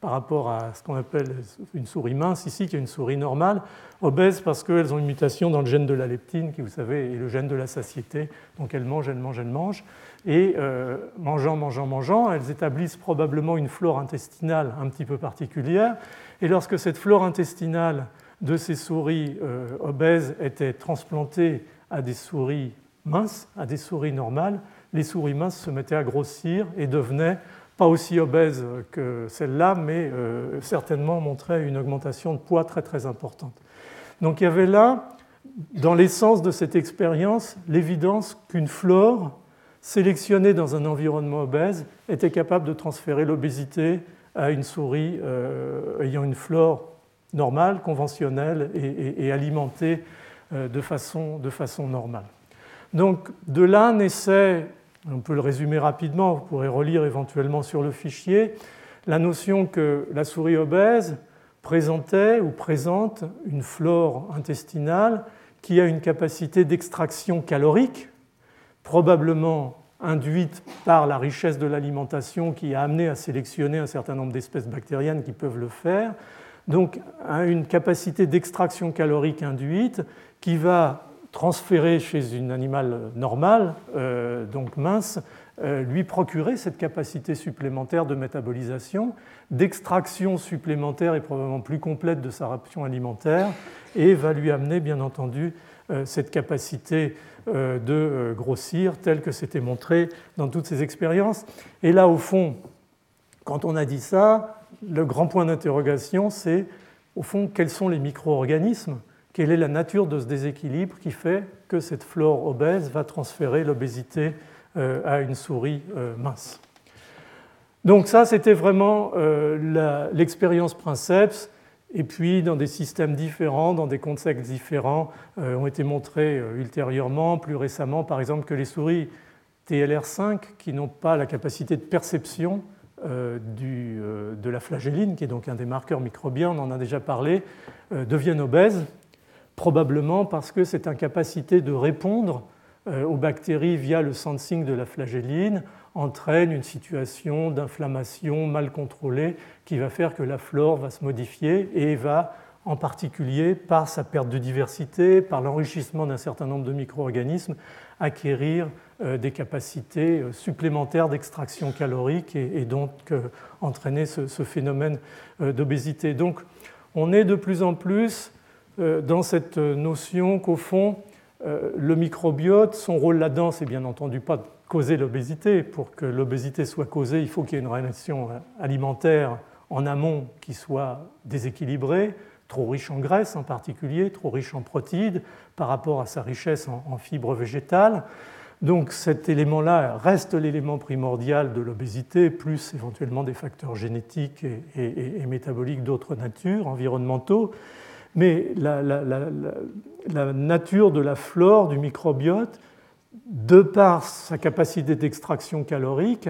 par rapport à ce qu'on appelle une souris mince ici, qui est une souris normale, obèse parce qu'elles ont une mutation dans le gène de la leptine, qui, vous savez, est le gène de la satiété. Donc elles mangent, elles mangent, elles mangent. Et euh, mangeant, mangeant, mangeant, elles établissent probablement une flore intestinale un petit peu particulière. Et lorsque cette flore intestinale de ces souris euh, obèses était transplantée à des souris minces, à des souris normales, les souris minces se mettaient à grossir et devenaient pas aussi obèse que celle-là, mais euh, certainement montrait une augmentation de poids très très importante. Donc il y avait là, dans l'essence de cette expérience, l'évidence qu'une flore sélectionnée dans un environnement obèse était capable de transférer l'obésité à une souris euh, ayant une flore normale, conventionnelle et, alimentée euh, de, façon, de façon normale. Donc de là naissait on peut le résumer rapidement, vous pourrez relire éventuellement sur le fichier, la notion que la souris obèse présentait ou présente une flore intestinale qui a une capacité d'extraction calorique, probablement induite par la richesse de l'alimentation qui a amené à sélectionner un certain nombre d'espèces bactériennes qui peuvent le faire. Donc une capacité d'extraction calorique induite qui va transférer chez un animal normal, euh, donc mince, euh, lui procurer cette capacité supplémentaire de métabolisation, d'extraction supplémentaire et probablement plus complète de sa ration alimentaire, et va lui amener bien entendu euh, cette capacité de grossir telle que c'était montré dans toutes ces expériences. Et là, au fond, quand on a dit ça, le grand point d'interrogation, c'est au fond quels sont les micro-organismes quelle est la nature de ce déséquilibre qui fait que cette flore obèse va transférer l'obésité euh, à une souris euh, mince? Donc ça, c'était vraiment euh, l'expérience Princeps. Et puis, dans des systèmes différents, dans des contextes différents, ont été montrés ultérieurement, plus récemment, par exemple, que les souris TLR5, qui n'ont pas la capacité de perception de la flagelline, qui est donc un des marqueurs microbiens, on en a déjà parlé, deviennent obèses probablement parce que cette incapacité de répondre euh, aux bactéries via le sensing de la flagelline entraîne une situation d'inflammation mal contrôlée qui va faire que la flore va se modifier et va en particulier par sa perte de diversité, par l'enrichissement d'un certain nombre de micro-organismes, acquérir euh, des capacités euh, supplémentaires d'extraction calorique et, donc entraîner ce, ce phénomène d'obésité. Donc on est de plus en plus dans cette notion qu'au fond, le microbiote, son rôle là-dedans, c'est bien entendu pas de causer l'obésité. Pour que l'obésité soit causée, il faut qu'il y ait une relation alimentaire en amont qui soit déséquilibrée, trop riche en graisse en particulier, trop riche en protéines par rapport à sa richesse en, fibres végétales. Donc cet élément-là reste l'élément primordial de l'obésité, plus éventuellement des facteurs génétiques et, métaboliques d'autres natures, environnementaux. Mais la, nature de la flore du microbiote, de par sa capacité d'extraction calorique,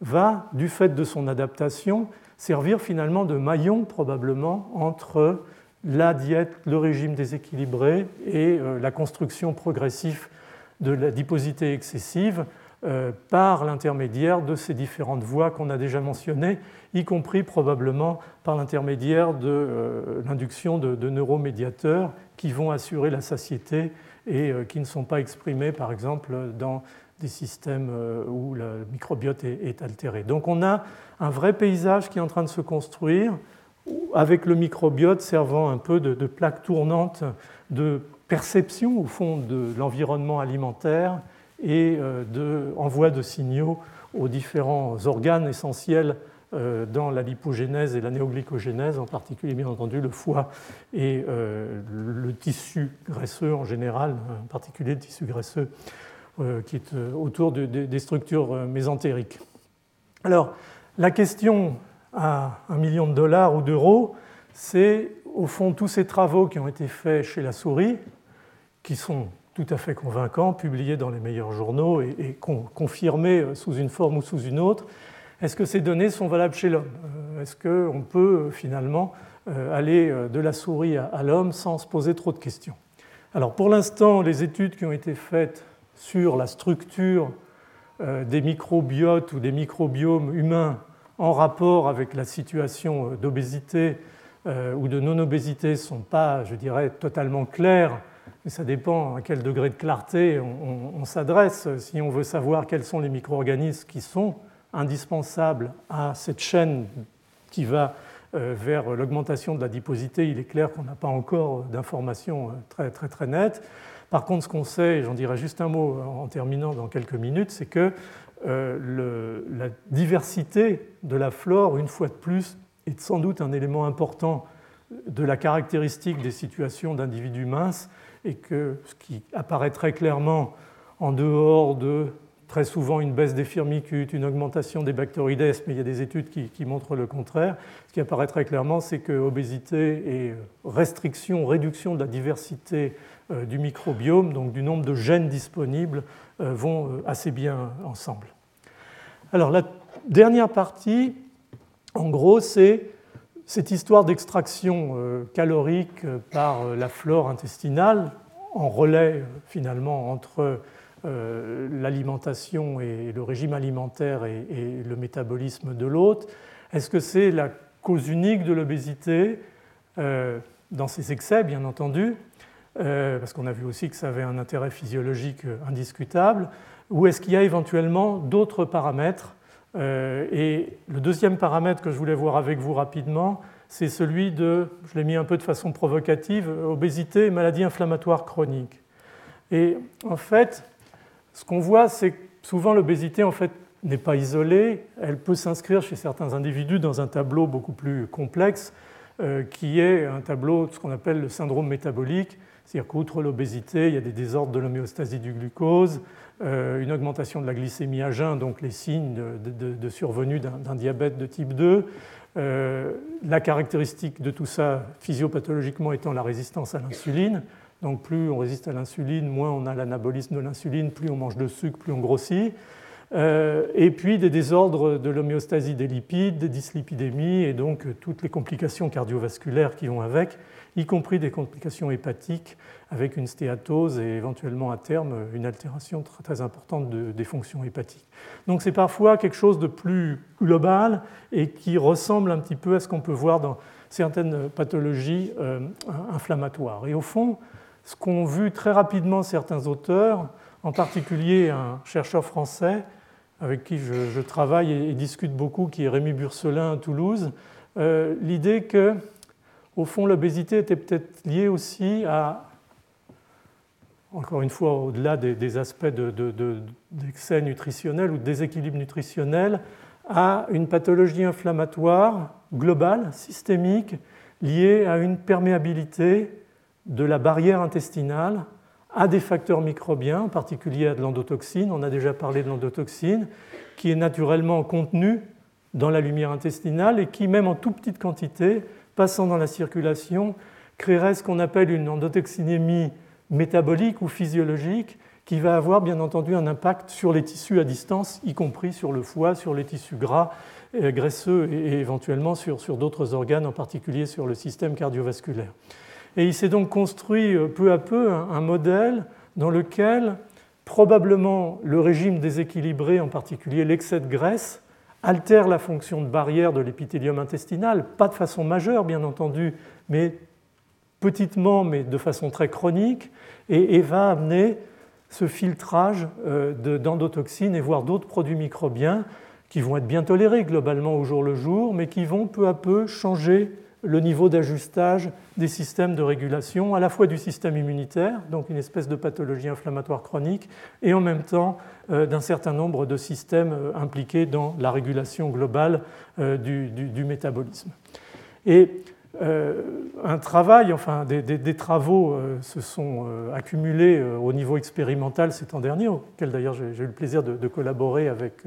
va, du fait de son adaptation, servir finalement de maillon probablement entre la diète, le régime déséquilibré et euh, la construction progressive de la diposité excessive euh, par l'intermédiaire de ces différentes voies qu'on a déjà mentionnées, y compris probablement par l'intermédiaire de euh, l'induction de, neuromédiateurs qui vont assurer la satiété et qui ne sont pas exprimés par exemple dans des systèmes où le microbiote est altéré. Donc on a un vrai paysage qui est en train de se construire avec le microbiote servant un peu de, plaque tournante de perception au fond de l'environnement alimentaire et euh, d'envoi de signaux aux différents organes essentiels euh, dans la lipogénèse et la néoglycogénèse, en particulier bien entendu le foie et euh, le tissu graisseux en général, en particulier le tissu graisseux qui est autour des structures mésentériques. Alors, la question à un million de dollars ou d'euros, c'est au fond tous ces travaux qui ont été faits chez la souris, qui sont tout à fait convaincants, publiés dans les meilleurs journaux et, confirmés sous une forme ou sous une autre. Est-ce que ces données sont valables chez l'homme? Euh, Est-ce qu'on peut euh, finalement euh, aller de la souris à l'homme sans se poser trop de questions? Alors pour l'instant, les études qui ont été faites sur la structure des microbiotes ou des microbiomes humains en rapport avec la situation d'obésité euh, ou de non-obésité ne sont pas, je dirais, totalement claires, ça dépend à quel degré de clarté on, s'adresse. Si on veut savoir quels sont les micro-organismes qui sont indispensables à cette chaîne qui va euh, vers l'augmentation de la diposité, il est clair qu'on n'a pas encore d'informations euh, très, très, très nettes. Par contre, ce qu'on sait, et j'en dirai juste un mot en terminant dans quelques minutes, c'est que euh, la diversité de la flore, une fois de plus, est sans doute un élément important de la caractéristique des situations d'individus minces et que ce qui apparaît très clairement en dehors de très souvent une baisse des firmicutes, une augmentation des bactéroïdes, mais il y a des études qui, montrent le contraire. Ce qui apparaît très clairement, c'est que obésité et restriction, réduction de la diversité euh, du microbiome, donc du nombre de gènes disponibles, euh, vont euh, assez bien ensemble. Alors la dernière partie, en gros, c'est cette histoire d'extraction euh, calorique par la flore intestinale en relais finalement entre l'alimentation et le régime alimentaire et le métabolisme de l'hôte. Est-ce que c'est la cause unique de l'obésité dans ses excès, bien entendu, euh, parce qu'on a vu aussi que ça avait un intérêt physiologique euh, indiscutable, ou est-ce qu'il y a éventuellement d'autres paramètres euh, Et le deuxième paramètre que je voulais voir avec vous rapidement, c'est celui de, je l'ai mis un peu de façon provocative, obésité et maladie inflammatoire chronique. Et en fait, ce qu'on voit, c'est que souvent l'obésité en fait n'est pas isolée, elle peut s'inscrire chez certains individus dans un tableau beaucoup plus complexe, qui est un tableau de ce qu'on appelle le syndrome métabolique, c'est-à-dire qu'outre l'obésité, il y a des désordres de l'homéostasie du glucose, euh, une augmentation de la glycémie à jeun, donc les signes de, survenue d'un diabète de type 2. Euh, la caractéristique de tout ça, physiopathologiquement, étant la résistance à l'insuline. Donc plus on résiste à l'insuline, moins on a l'anabolisme de l'insuline, plus on mange de sucre, plus on grossit. Euh, et puis des désordres de l'homéostasie des lipides, des dyslipidémies et donc toutes les complications cardiovasculaires qui vont avec y compris des complications hépatiques avec une stéatose et éventuellement à terme une altération très, importante des fonctions hépatiques. Donc c'est parfois quelque chose de plus global et qui ressemble un petit peu à ce qu'on peut voir dans certaines pathologies euh, inflammatoires. Et au fond, ce qu'ont vu très rapidement certains auteurs, en particulier un chercheur français avec qui je, travaille et, discute beaucoup, qui est Rémi Burcelin à Toulouse, euh, l'idée que au fond, l'obésité était peut-être liée aussi à, encore une fois, au-delà des, aspects d'excès nutritionnel ou de déséquilibre nutritionnel, à une pathologie inflammatoire globale, systémique, liée à une perméabilité de la barrière intestinale à des facteurs microbiens, en particulier à de l'endotoxine. On a déjà parlé de l'endotoxine, qui est naturellement contenue dans la lumière intestinale et qui, même en toute petite quantité, passant dans la circulation, créerait ce qu'on appelle une endotoxinémie métabolique ou physiologique qui va avoir bien entendu un impact sur les tissus à distance, y compris sur le foie, sur les tissus gras, euh, graisseux et éventuellement sur, sur d'autres organes, en particulier sur le système cardiovasculaire. Et il s'est donc construit euh, peu à peu un, modèle dans lequel probablement le régime déséquilibré, en particulier l'excès de graisse, altère la fonction de barrière de l'épithélium intestinal, pas de façon majeure bien entendu, mais petitement, mais de façon très chronique, et va amener ce filtrage euh, d'endotoxines et voire d'autres produits microbiens qui vont être bien tolérés globalement au jour le jour, mais qui vont peu à peu changer le niveau d'ajustage des systèmes de régulation, à la fois du système immunitaire, donc une espèce de pathologie inflammatoire chronique, et en même temps euh, d'un certain nombre de systèmes euh, impliqués dans la régulation globale du, du métabolisme. Et euh, un travail, enfin des, travaux euh, se sont euh, accumulés au niveau expérimental ces temps derniers, auquel d'ailleurs j'ai eu le plaisir de, collaborer avec,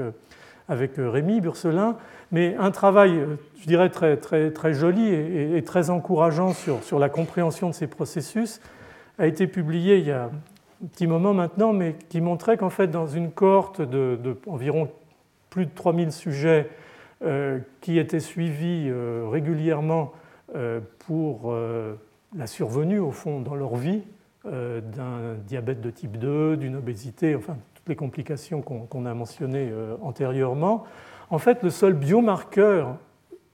avec Rémi Burselin, mais un travail, je dirais, très, très, très joli et, très encourageant sur, sur, la compréhension de ces processus a été publié il y a un petit moment maintenant, mais qui montrait qu'en fait, dans une cohorte de, plus de 3000 sujets qui étaient suivis régulièrement euh, pour euh, la survenue, au fond, dans leur vie, euh, d'un diabète de type 2, d'une obésité, enfin, toutes les complications qu'on a mentionnées antérieurement. En fait, le seul biomarqueur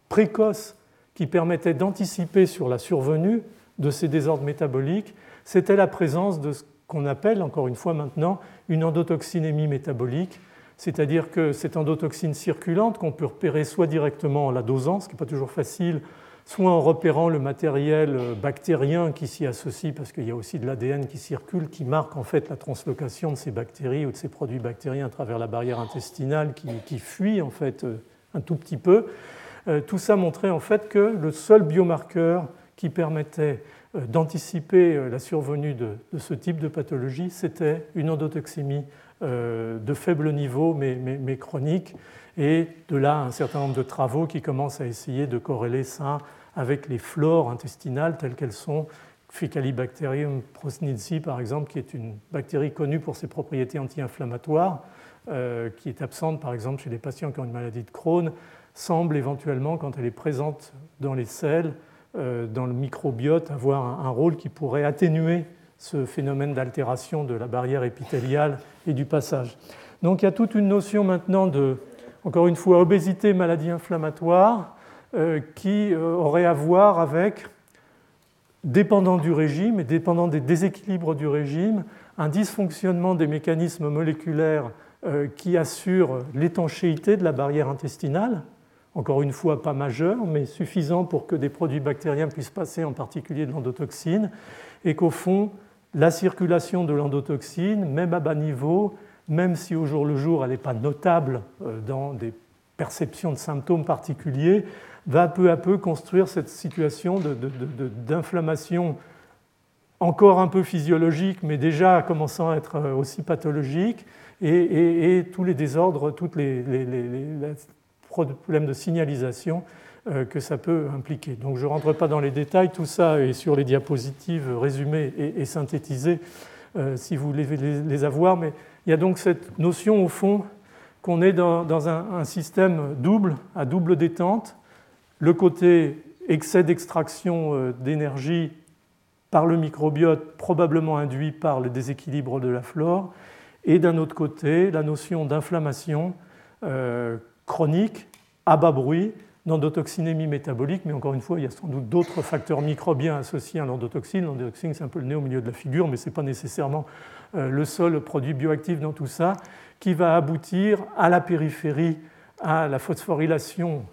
précoce qui permettait d'anticiper sur la survenue de ces désordres métaboliques, c'était la présence de ce qu'on appelle, encore une fois maintenant, une endotoxinémie métabolique, c'est-à-dire que cette endotoxine circulante qu'on peut repérer soit directement en la dosant, ce qui n'est pas toujours facile, soit en repérant le matériel euh, bactérien qui s'y associe, parce qu'il y a aussi de l'ADN qui circule, qui marque en fait la translocation de ces bactéries ou de ces produits bactériens à travers la barrière intestinale qui, fuit en fait euh, un tout petit peu. Euh, tout ça montrait en fait que le seul biomarqueur qui permettait d'anticiper la survenue de, ce type de pathologie, c'était une endotoxémie de faible niveau mais, mais, chronique. Et de là, un certain nombre de travaux qui commencent à essayer de corréler ça avec les flores intestinales telles qu'elles sont. Faecalibacterium prosnitzi, par exemple, qui est une bactérie connue pour ses propriétés anti-inflammatoires, euh, qui est absente, par exemple, chez les patients qui ont une maladie de Crohn, semble éventuellement, quand elle est présente dans les selles, euh, dans le microbiote, avoir un, rôle qui pourrait atténuer ce phénomène d'altération de la barrière épithéliale et du passage. Donc il y a toute une notion maintenant de, encore une fois, obésité, maladie inflammatoire, qui euh, aurait à voir avec, dépendant du régime et dépendant des déséquilibres du régime, un dysfonctionnement des mécanismes moléculaires euh, qui assurent l'étanchéité de la barrière intestinale, encore une fois pas majeur, mais suffisant pour que des produits bactériens puissent passer, en particulier de l'endotoxine, et qu'au fond, la circulation de l'endotoxine, même à bas niveau, même si au jour le jour elle n'est pas notable dans des perceptions de symptômes particuliers, va peu à peu construire cette situation d'inflammation encore un peu physiologique, mais déjà commençant à être euh, aussi pathologique, et, tous les désordres, tous les, problèmes de signalisation euh, que ça peut impliquer. Donc je ne rentre pas dans les détails, tout ça est sur les diapositives résumées et, synthétisées euh, si vous voulez les, avoir, mais il y a donc cette notion au fond qu'on est dans, un, système double, à double détente, le côté excès d'extraction euh, d'énergie par le microbiote, probablement induit par le déséquilibre de la flore, et d'un autre côté, la notion d'inflammation euh, chronique à bas bruit, d'endotoxinémie métabolique, mais encore une fois, il y a sans doute d'autres facteurs microbiens associés à l'endotoxine. L'endotoxine, c'est un peu le nez au milieu de la figure, mais ce n'est pas nécessairement euh, le seul produit bioactif dans tout ça, qui va aboutir à la périphérie, à la phosphorylation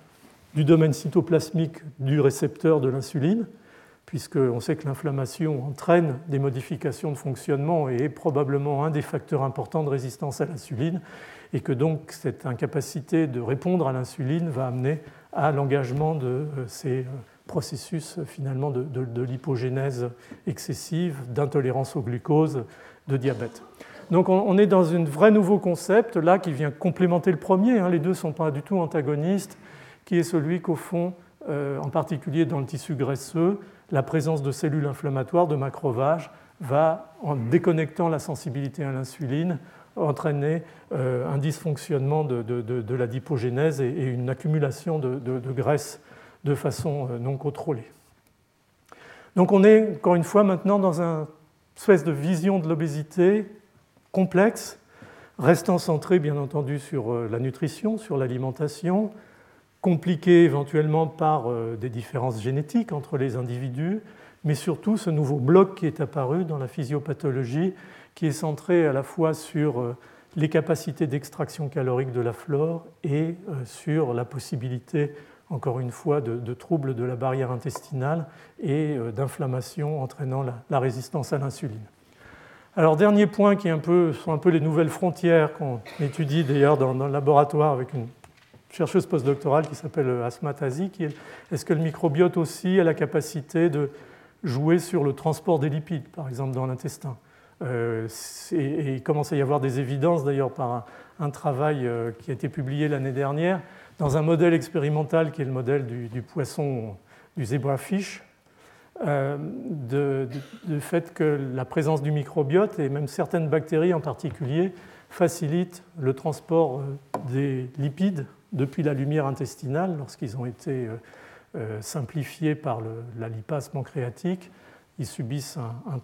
du domaine cytoplasmique du récepteur de l'insuline, puisqu'on sait que l'inflammation entraîne des modifications de fonctionnement et est probablement un des facteurs importants de résistance à l'insuline, et que donc cette incapacité de répondre à l'insuline va amener à l'engagement de euh, ces euh, processus finalement de, de l'hypogénèse excessive, d'intolérance au glucose, de diabète. Donc on est dans un vrai nouveau concept là qui vient complémenter le premier, hein. les deux ne sont pas du tout antagonistes, qui est celui qu'au fond, euh, en particulier dans le tissu graisseux, la présence de cellules inflammatoires, de macrophages, va, en déconnectant la sensibilité à l'insuline, entraîner euh, un dysfonctionnement de, la dipogénèse et, une accumulation de, graisse de façon euh, non contrôlée. Donc on est encore une fois maintenant dans une espèce de vision de l'obésité complexe, restant centré bien entendu sur la nutrition, sur l'alimentation, compliqué éventuellement par euh, des différences génétiques entre les individus, mais surtout ce nouveau bloc qui est apparu dans la physiopathologie, qui est centré à la fois sur euh, les capacités d'extraction calorique de la flore et sur la possibilité, encore une fois, de, troubles de la barrière intestinale et d'inflammation entraînant la résistance à l'insuline. Alors, dernier point qui est un peu, sont un peu les nouvelles frontières qu'on étudie d'ailleurs dans, le laboratoire avec une chercheuse postdoctorale qui s'appelle Asma Tazi, qui est est-ce que le microbiote aussi a la capacité de jouer sur le transport des lipides, par exemple dans l'intestin? Euh, et, il commence à y avoir des évidences d'ailleurs par un, travail euh, qui a été publié l'année dernière dans un modèle expérimental qui est le modèle du, poisson du zebrafish, euh, du fait que la présence du microbiote et même certaines bactéries en particulier facilitent le transport euh, des lipides depuis la lumière intestinale lorsqu'ils ont été euh, simplifiés par la lipase pancréatique. Ils subissent une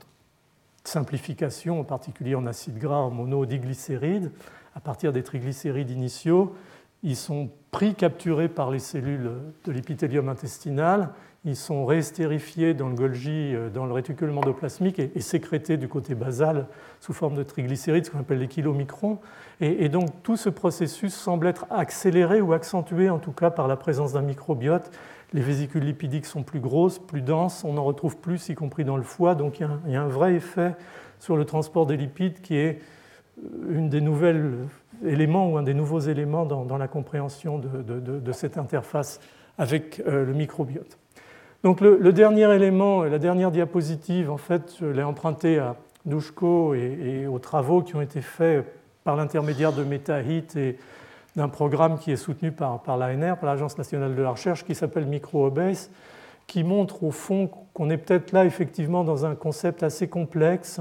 simplification, en particulier en acides gras, en monodiglycérides, à partir des triglycérides initiaux. Ils sont pris, capturés par les cellules de l'épithélium intestinal ils sont réestérifiés dans le Golgi, euh, dans le réticule endoplasmique et, sécrétés du côté basal sous forme de triglycérides, ce qu'on appelle les kilomicrons. Et, donc tout ce processus semble être accéléré ou accentué en tout cas par la présence d'un microbiote. Les vésicules lipidiques sont plus grosses, plus denses, on en retrouve plus, y compris dans le foie. Donc il y a un, vrai effet sur le transport des lipides qui est euh, une des nouvelles éléments ou un des nouveaux éléments dans, la compréhension de, cette interface avec euh, le microbiote. Donc le, dernier élément, la dernière diapositive, en fait, je l'ai emprunté à Douchko et, aux travaux qui ont été faits par l'intermédiaire de MetaHit et d'un programme qui est soutenu par, par l'ANR, par l'Agence nationale de la recherche, qui s'appelle MicroObase, qui montre au fond qu'on est peut-être là effectivement dans un concept assez complexe,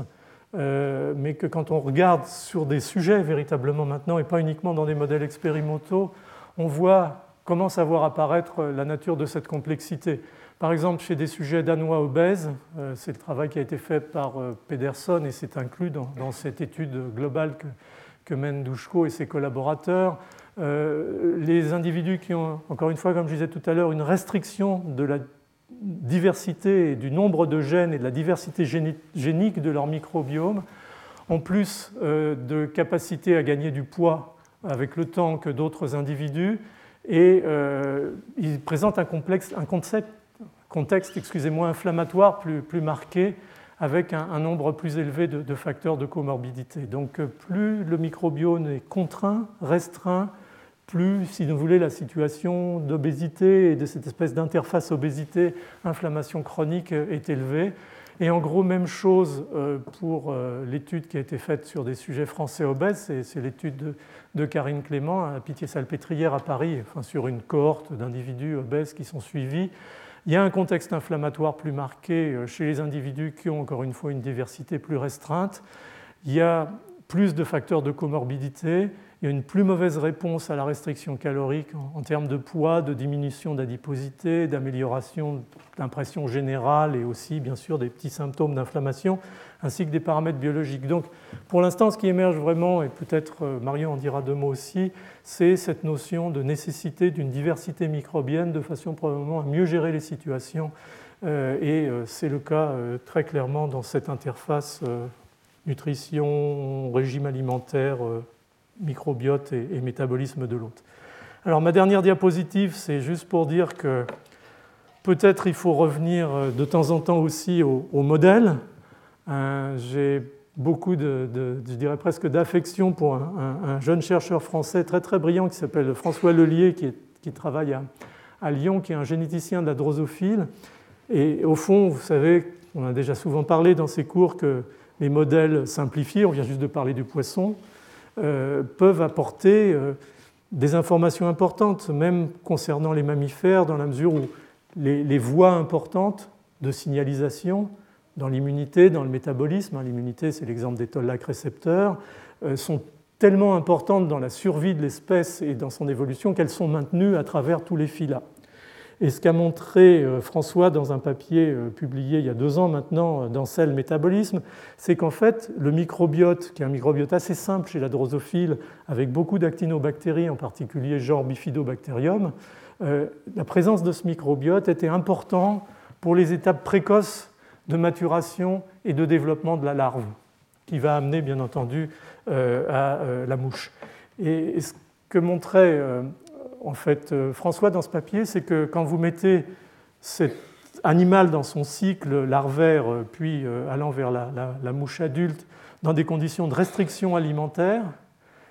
euh, mais que quand on regarde sur des sujets véritablement maintenant, et pas uniquement dans des modèles expérimentaux, on voit, commence à voir apparaître la nature de cette complexité. Par exemple, chez des sujets danois obèses, euh, c'est le travail qui a été fait par euh, Pedersen et c'est inclus dans, cette étude globale que, mènent Douchko et ses collaborateurs. Euh, les individus qui ont, encore une fois, comme je disais tout à l'heure, une restriction de la diversité et du nombre de gènes et de la diversité génique de leur microbiome ont plus de capacité à gagner du poids avec le temps que d'autres individus et ils présentent un, complexe, un concept contexte excusez-moi, inflammatoire plus, plus marqué avec un, nombre plus élevé de, facteurs de comorbidité. Donc euh, plus le microbiome est contraint, restreint, plus, si vous voulez, la situation d'obésité et de cette espèce d'interface obésité-inflammation chronique est élevée. Et en gros, même chose euh, pour euh, l'étude qui a été faite sur des sujets français obèses, c'est l'étude de, Karine Clément à Pitié-Salpêtrière à Paris, enfin, sur une cohorte d'individus obèses qui sont suivis. Il y a un contexte inflammatoire plus marqué euh, chez les individus qui ont encore une fois une diversité plus restreinte. Il y a plus de facteurs de comorbidité. Il y a une plus mauvaise réponse à la restriction calorique en, termes de poids, de diminution d'adiposité, d'amélioration d'impression générale et aussi bien sûr des petits symptômes d'inflammation ainsi que des paramètres biologiques. Donc pour l'instant ce qui émerge vraiment, et peut-être euh, Marion en dira deux mots aussi, c'est cette notion de nécessité d'une diversité microbienne de façon probablement à mieux gérer les situations euh, et euh, c'est le cas très clairement dans cette interface nutrition, régime alimentaire, microbiote et, métabolisme de l'hôte. Alors ma dernière diapositive, c'est juste pour dire que peut-être il faut revenir de temps en temps aussi au, modèle. J'ai beaucoup je dirais presque d'affection pour un, jeune chercheur français très très brillant qui s'appelle François Lelier, qui, qui travaille à, à, Lyon, qui est un généticien de la drosophile. Et au fond, vous savez, on a déjà souvent parlé dans ces cours que les modèles simplifiés, on vient juste de parler du poisson, euh, peuvent apporter euh, des informations importantes, même concernant les mammifères, dans la mesure où les, voies importantes de signalisation dans l'immunité, dans le métabolisme, hein, l'immunité c'est l'exemple des toll-like récepteurs, euh, sont tellement importantes dans la survie de l'espèce et dans son évolution qu'elles sont maintenues à travers tous les phyla. Et ce qu'a montré euh, François dans un papier euh, publié il y a deux ans maintenant dans Cell Métabolisme, c'est qu'en fait, le microbiote, qui est un microbiote assez simple chez la drosophile, avec beaucoup d'actinobactéries, en particulier genre Bifidobacterium, la présence de ce microbiote était important pour les étapes précoces de maturation et de développement de la larve, qui va amener bien entendu à la mouche. Et ce que montrait en fait, euh, François, dans ce papier, c'est que quand vous mettez cet animal dans son cycle larvaire, euh, puis euh, allant vers la, mouche adulte, dans des conditions de restriction alimentaire,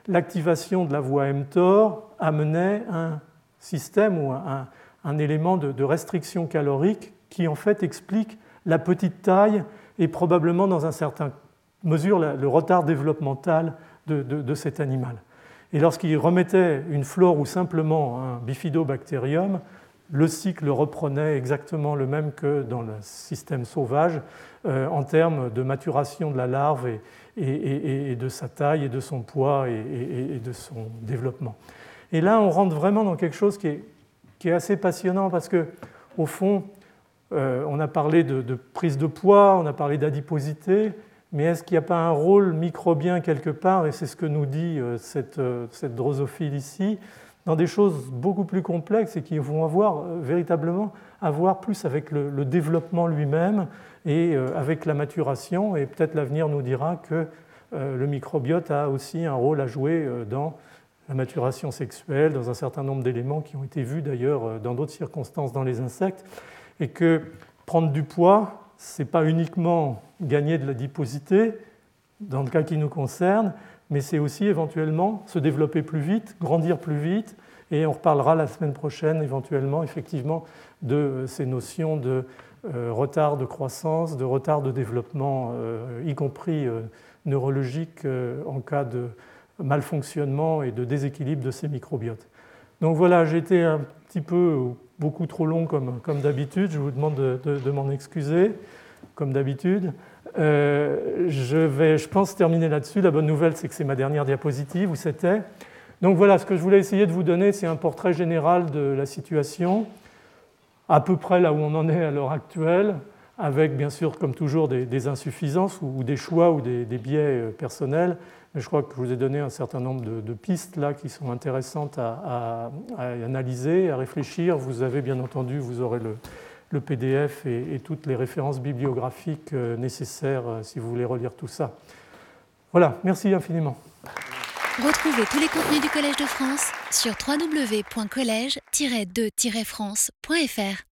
l'activation de la voie mTOR amenait un système ou un, élément de, restriction calorique qui en fait explique la petite taille et probablement dans un certain mesure le retard développemental de cet animal. Et lorsqu'il remettait une flore ou simplement un bifidobacterium, le cycle reprenait exactement le même que dans le système sauvage euh, en termes de maturation de la larve et, de sa taille et de son poids et, de son développement. Et là, on rentre vraiment dans quelque chose qui est, assez passionnant parce que, au fond, euh, on a parlé de, prise de poids, on a parlé d'adiposité, mais est-ce qu'il n'y a pas un rôle microbien quelque part, et c'est ce que nous dit euh, euh, cette, drosophile ici, dans des choses beaucoup plus complexes et qui vont avoir véritablement à voir plus avec le, développement lui-même et avec la maturation. Et peut-être l'avenir nous dira que le microbiote a aussi un rôle à jouer dans la maturation sexuelle, dans un certain nombre d'éléments qui ont été vus d'ailleurs dans d'autres circonstances dans les insectes, et que prendre du poids, ce n'est pas uniquement gagner de la diposité, dans le cas qui nous concerne, mais c'est aussi éventuellement se développer plus vite, grandir plus vite, et on reparlera la semaine prochaine éventuellement effectivement de ces notions de euh, retard de croissance, de retard de développement, euh, y compris euh, neurologique en cas de malfonctionnement et de déséquilibre de ces microbiotes. Donc voilà, été un petit peu beaucoup trop long comme, comme d'habitude, je vous demande de m'en excuser comme d'habitude. Euh, je vais, je pense, terminer là-dessus. La bonne nouvelle, c'est que c'est ma dernière diapositive, où c'était. Donc voilà, ce que je voulais essayer de vous donner, c'est un portrait général de la situation, à peu près là où on en est à l'heure actuelle, avec bien sûr, comme toujours, des, insuffisances ou, des choix ou des, biais euh, personnels. Je crois que je vous ai donné un certain nombre de, pistes là qui sont intéressantes à, analyser, à réfléchir. Vous avez bien entendu, vous aurez le, le PDF et, toutes les références bibliographiques euh, nécessaires euh, si vous voulez relire tout ça. Voilà, merci infiniment. Retrouvez tous les contenus du Collège de France sur www.colège-2-france.fr.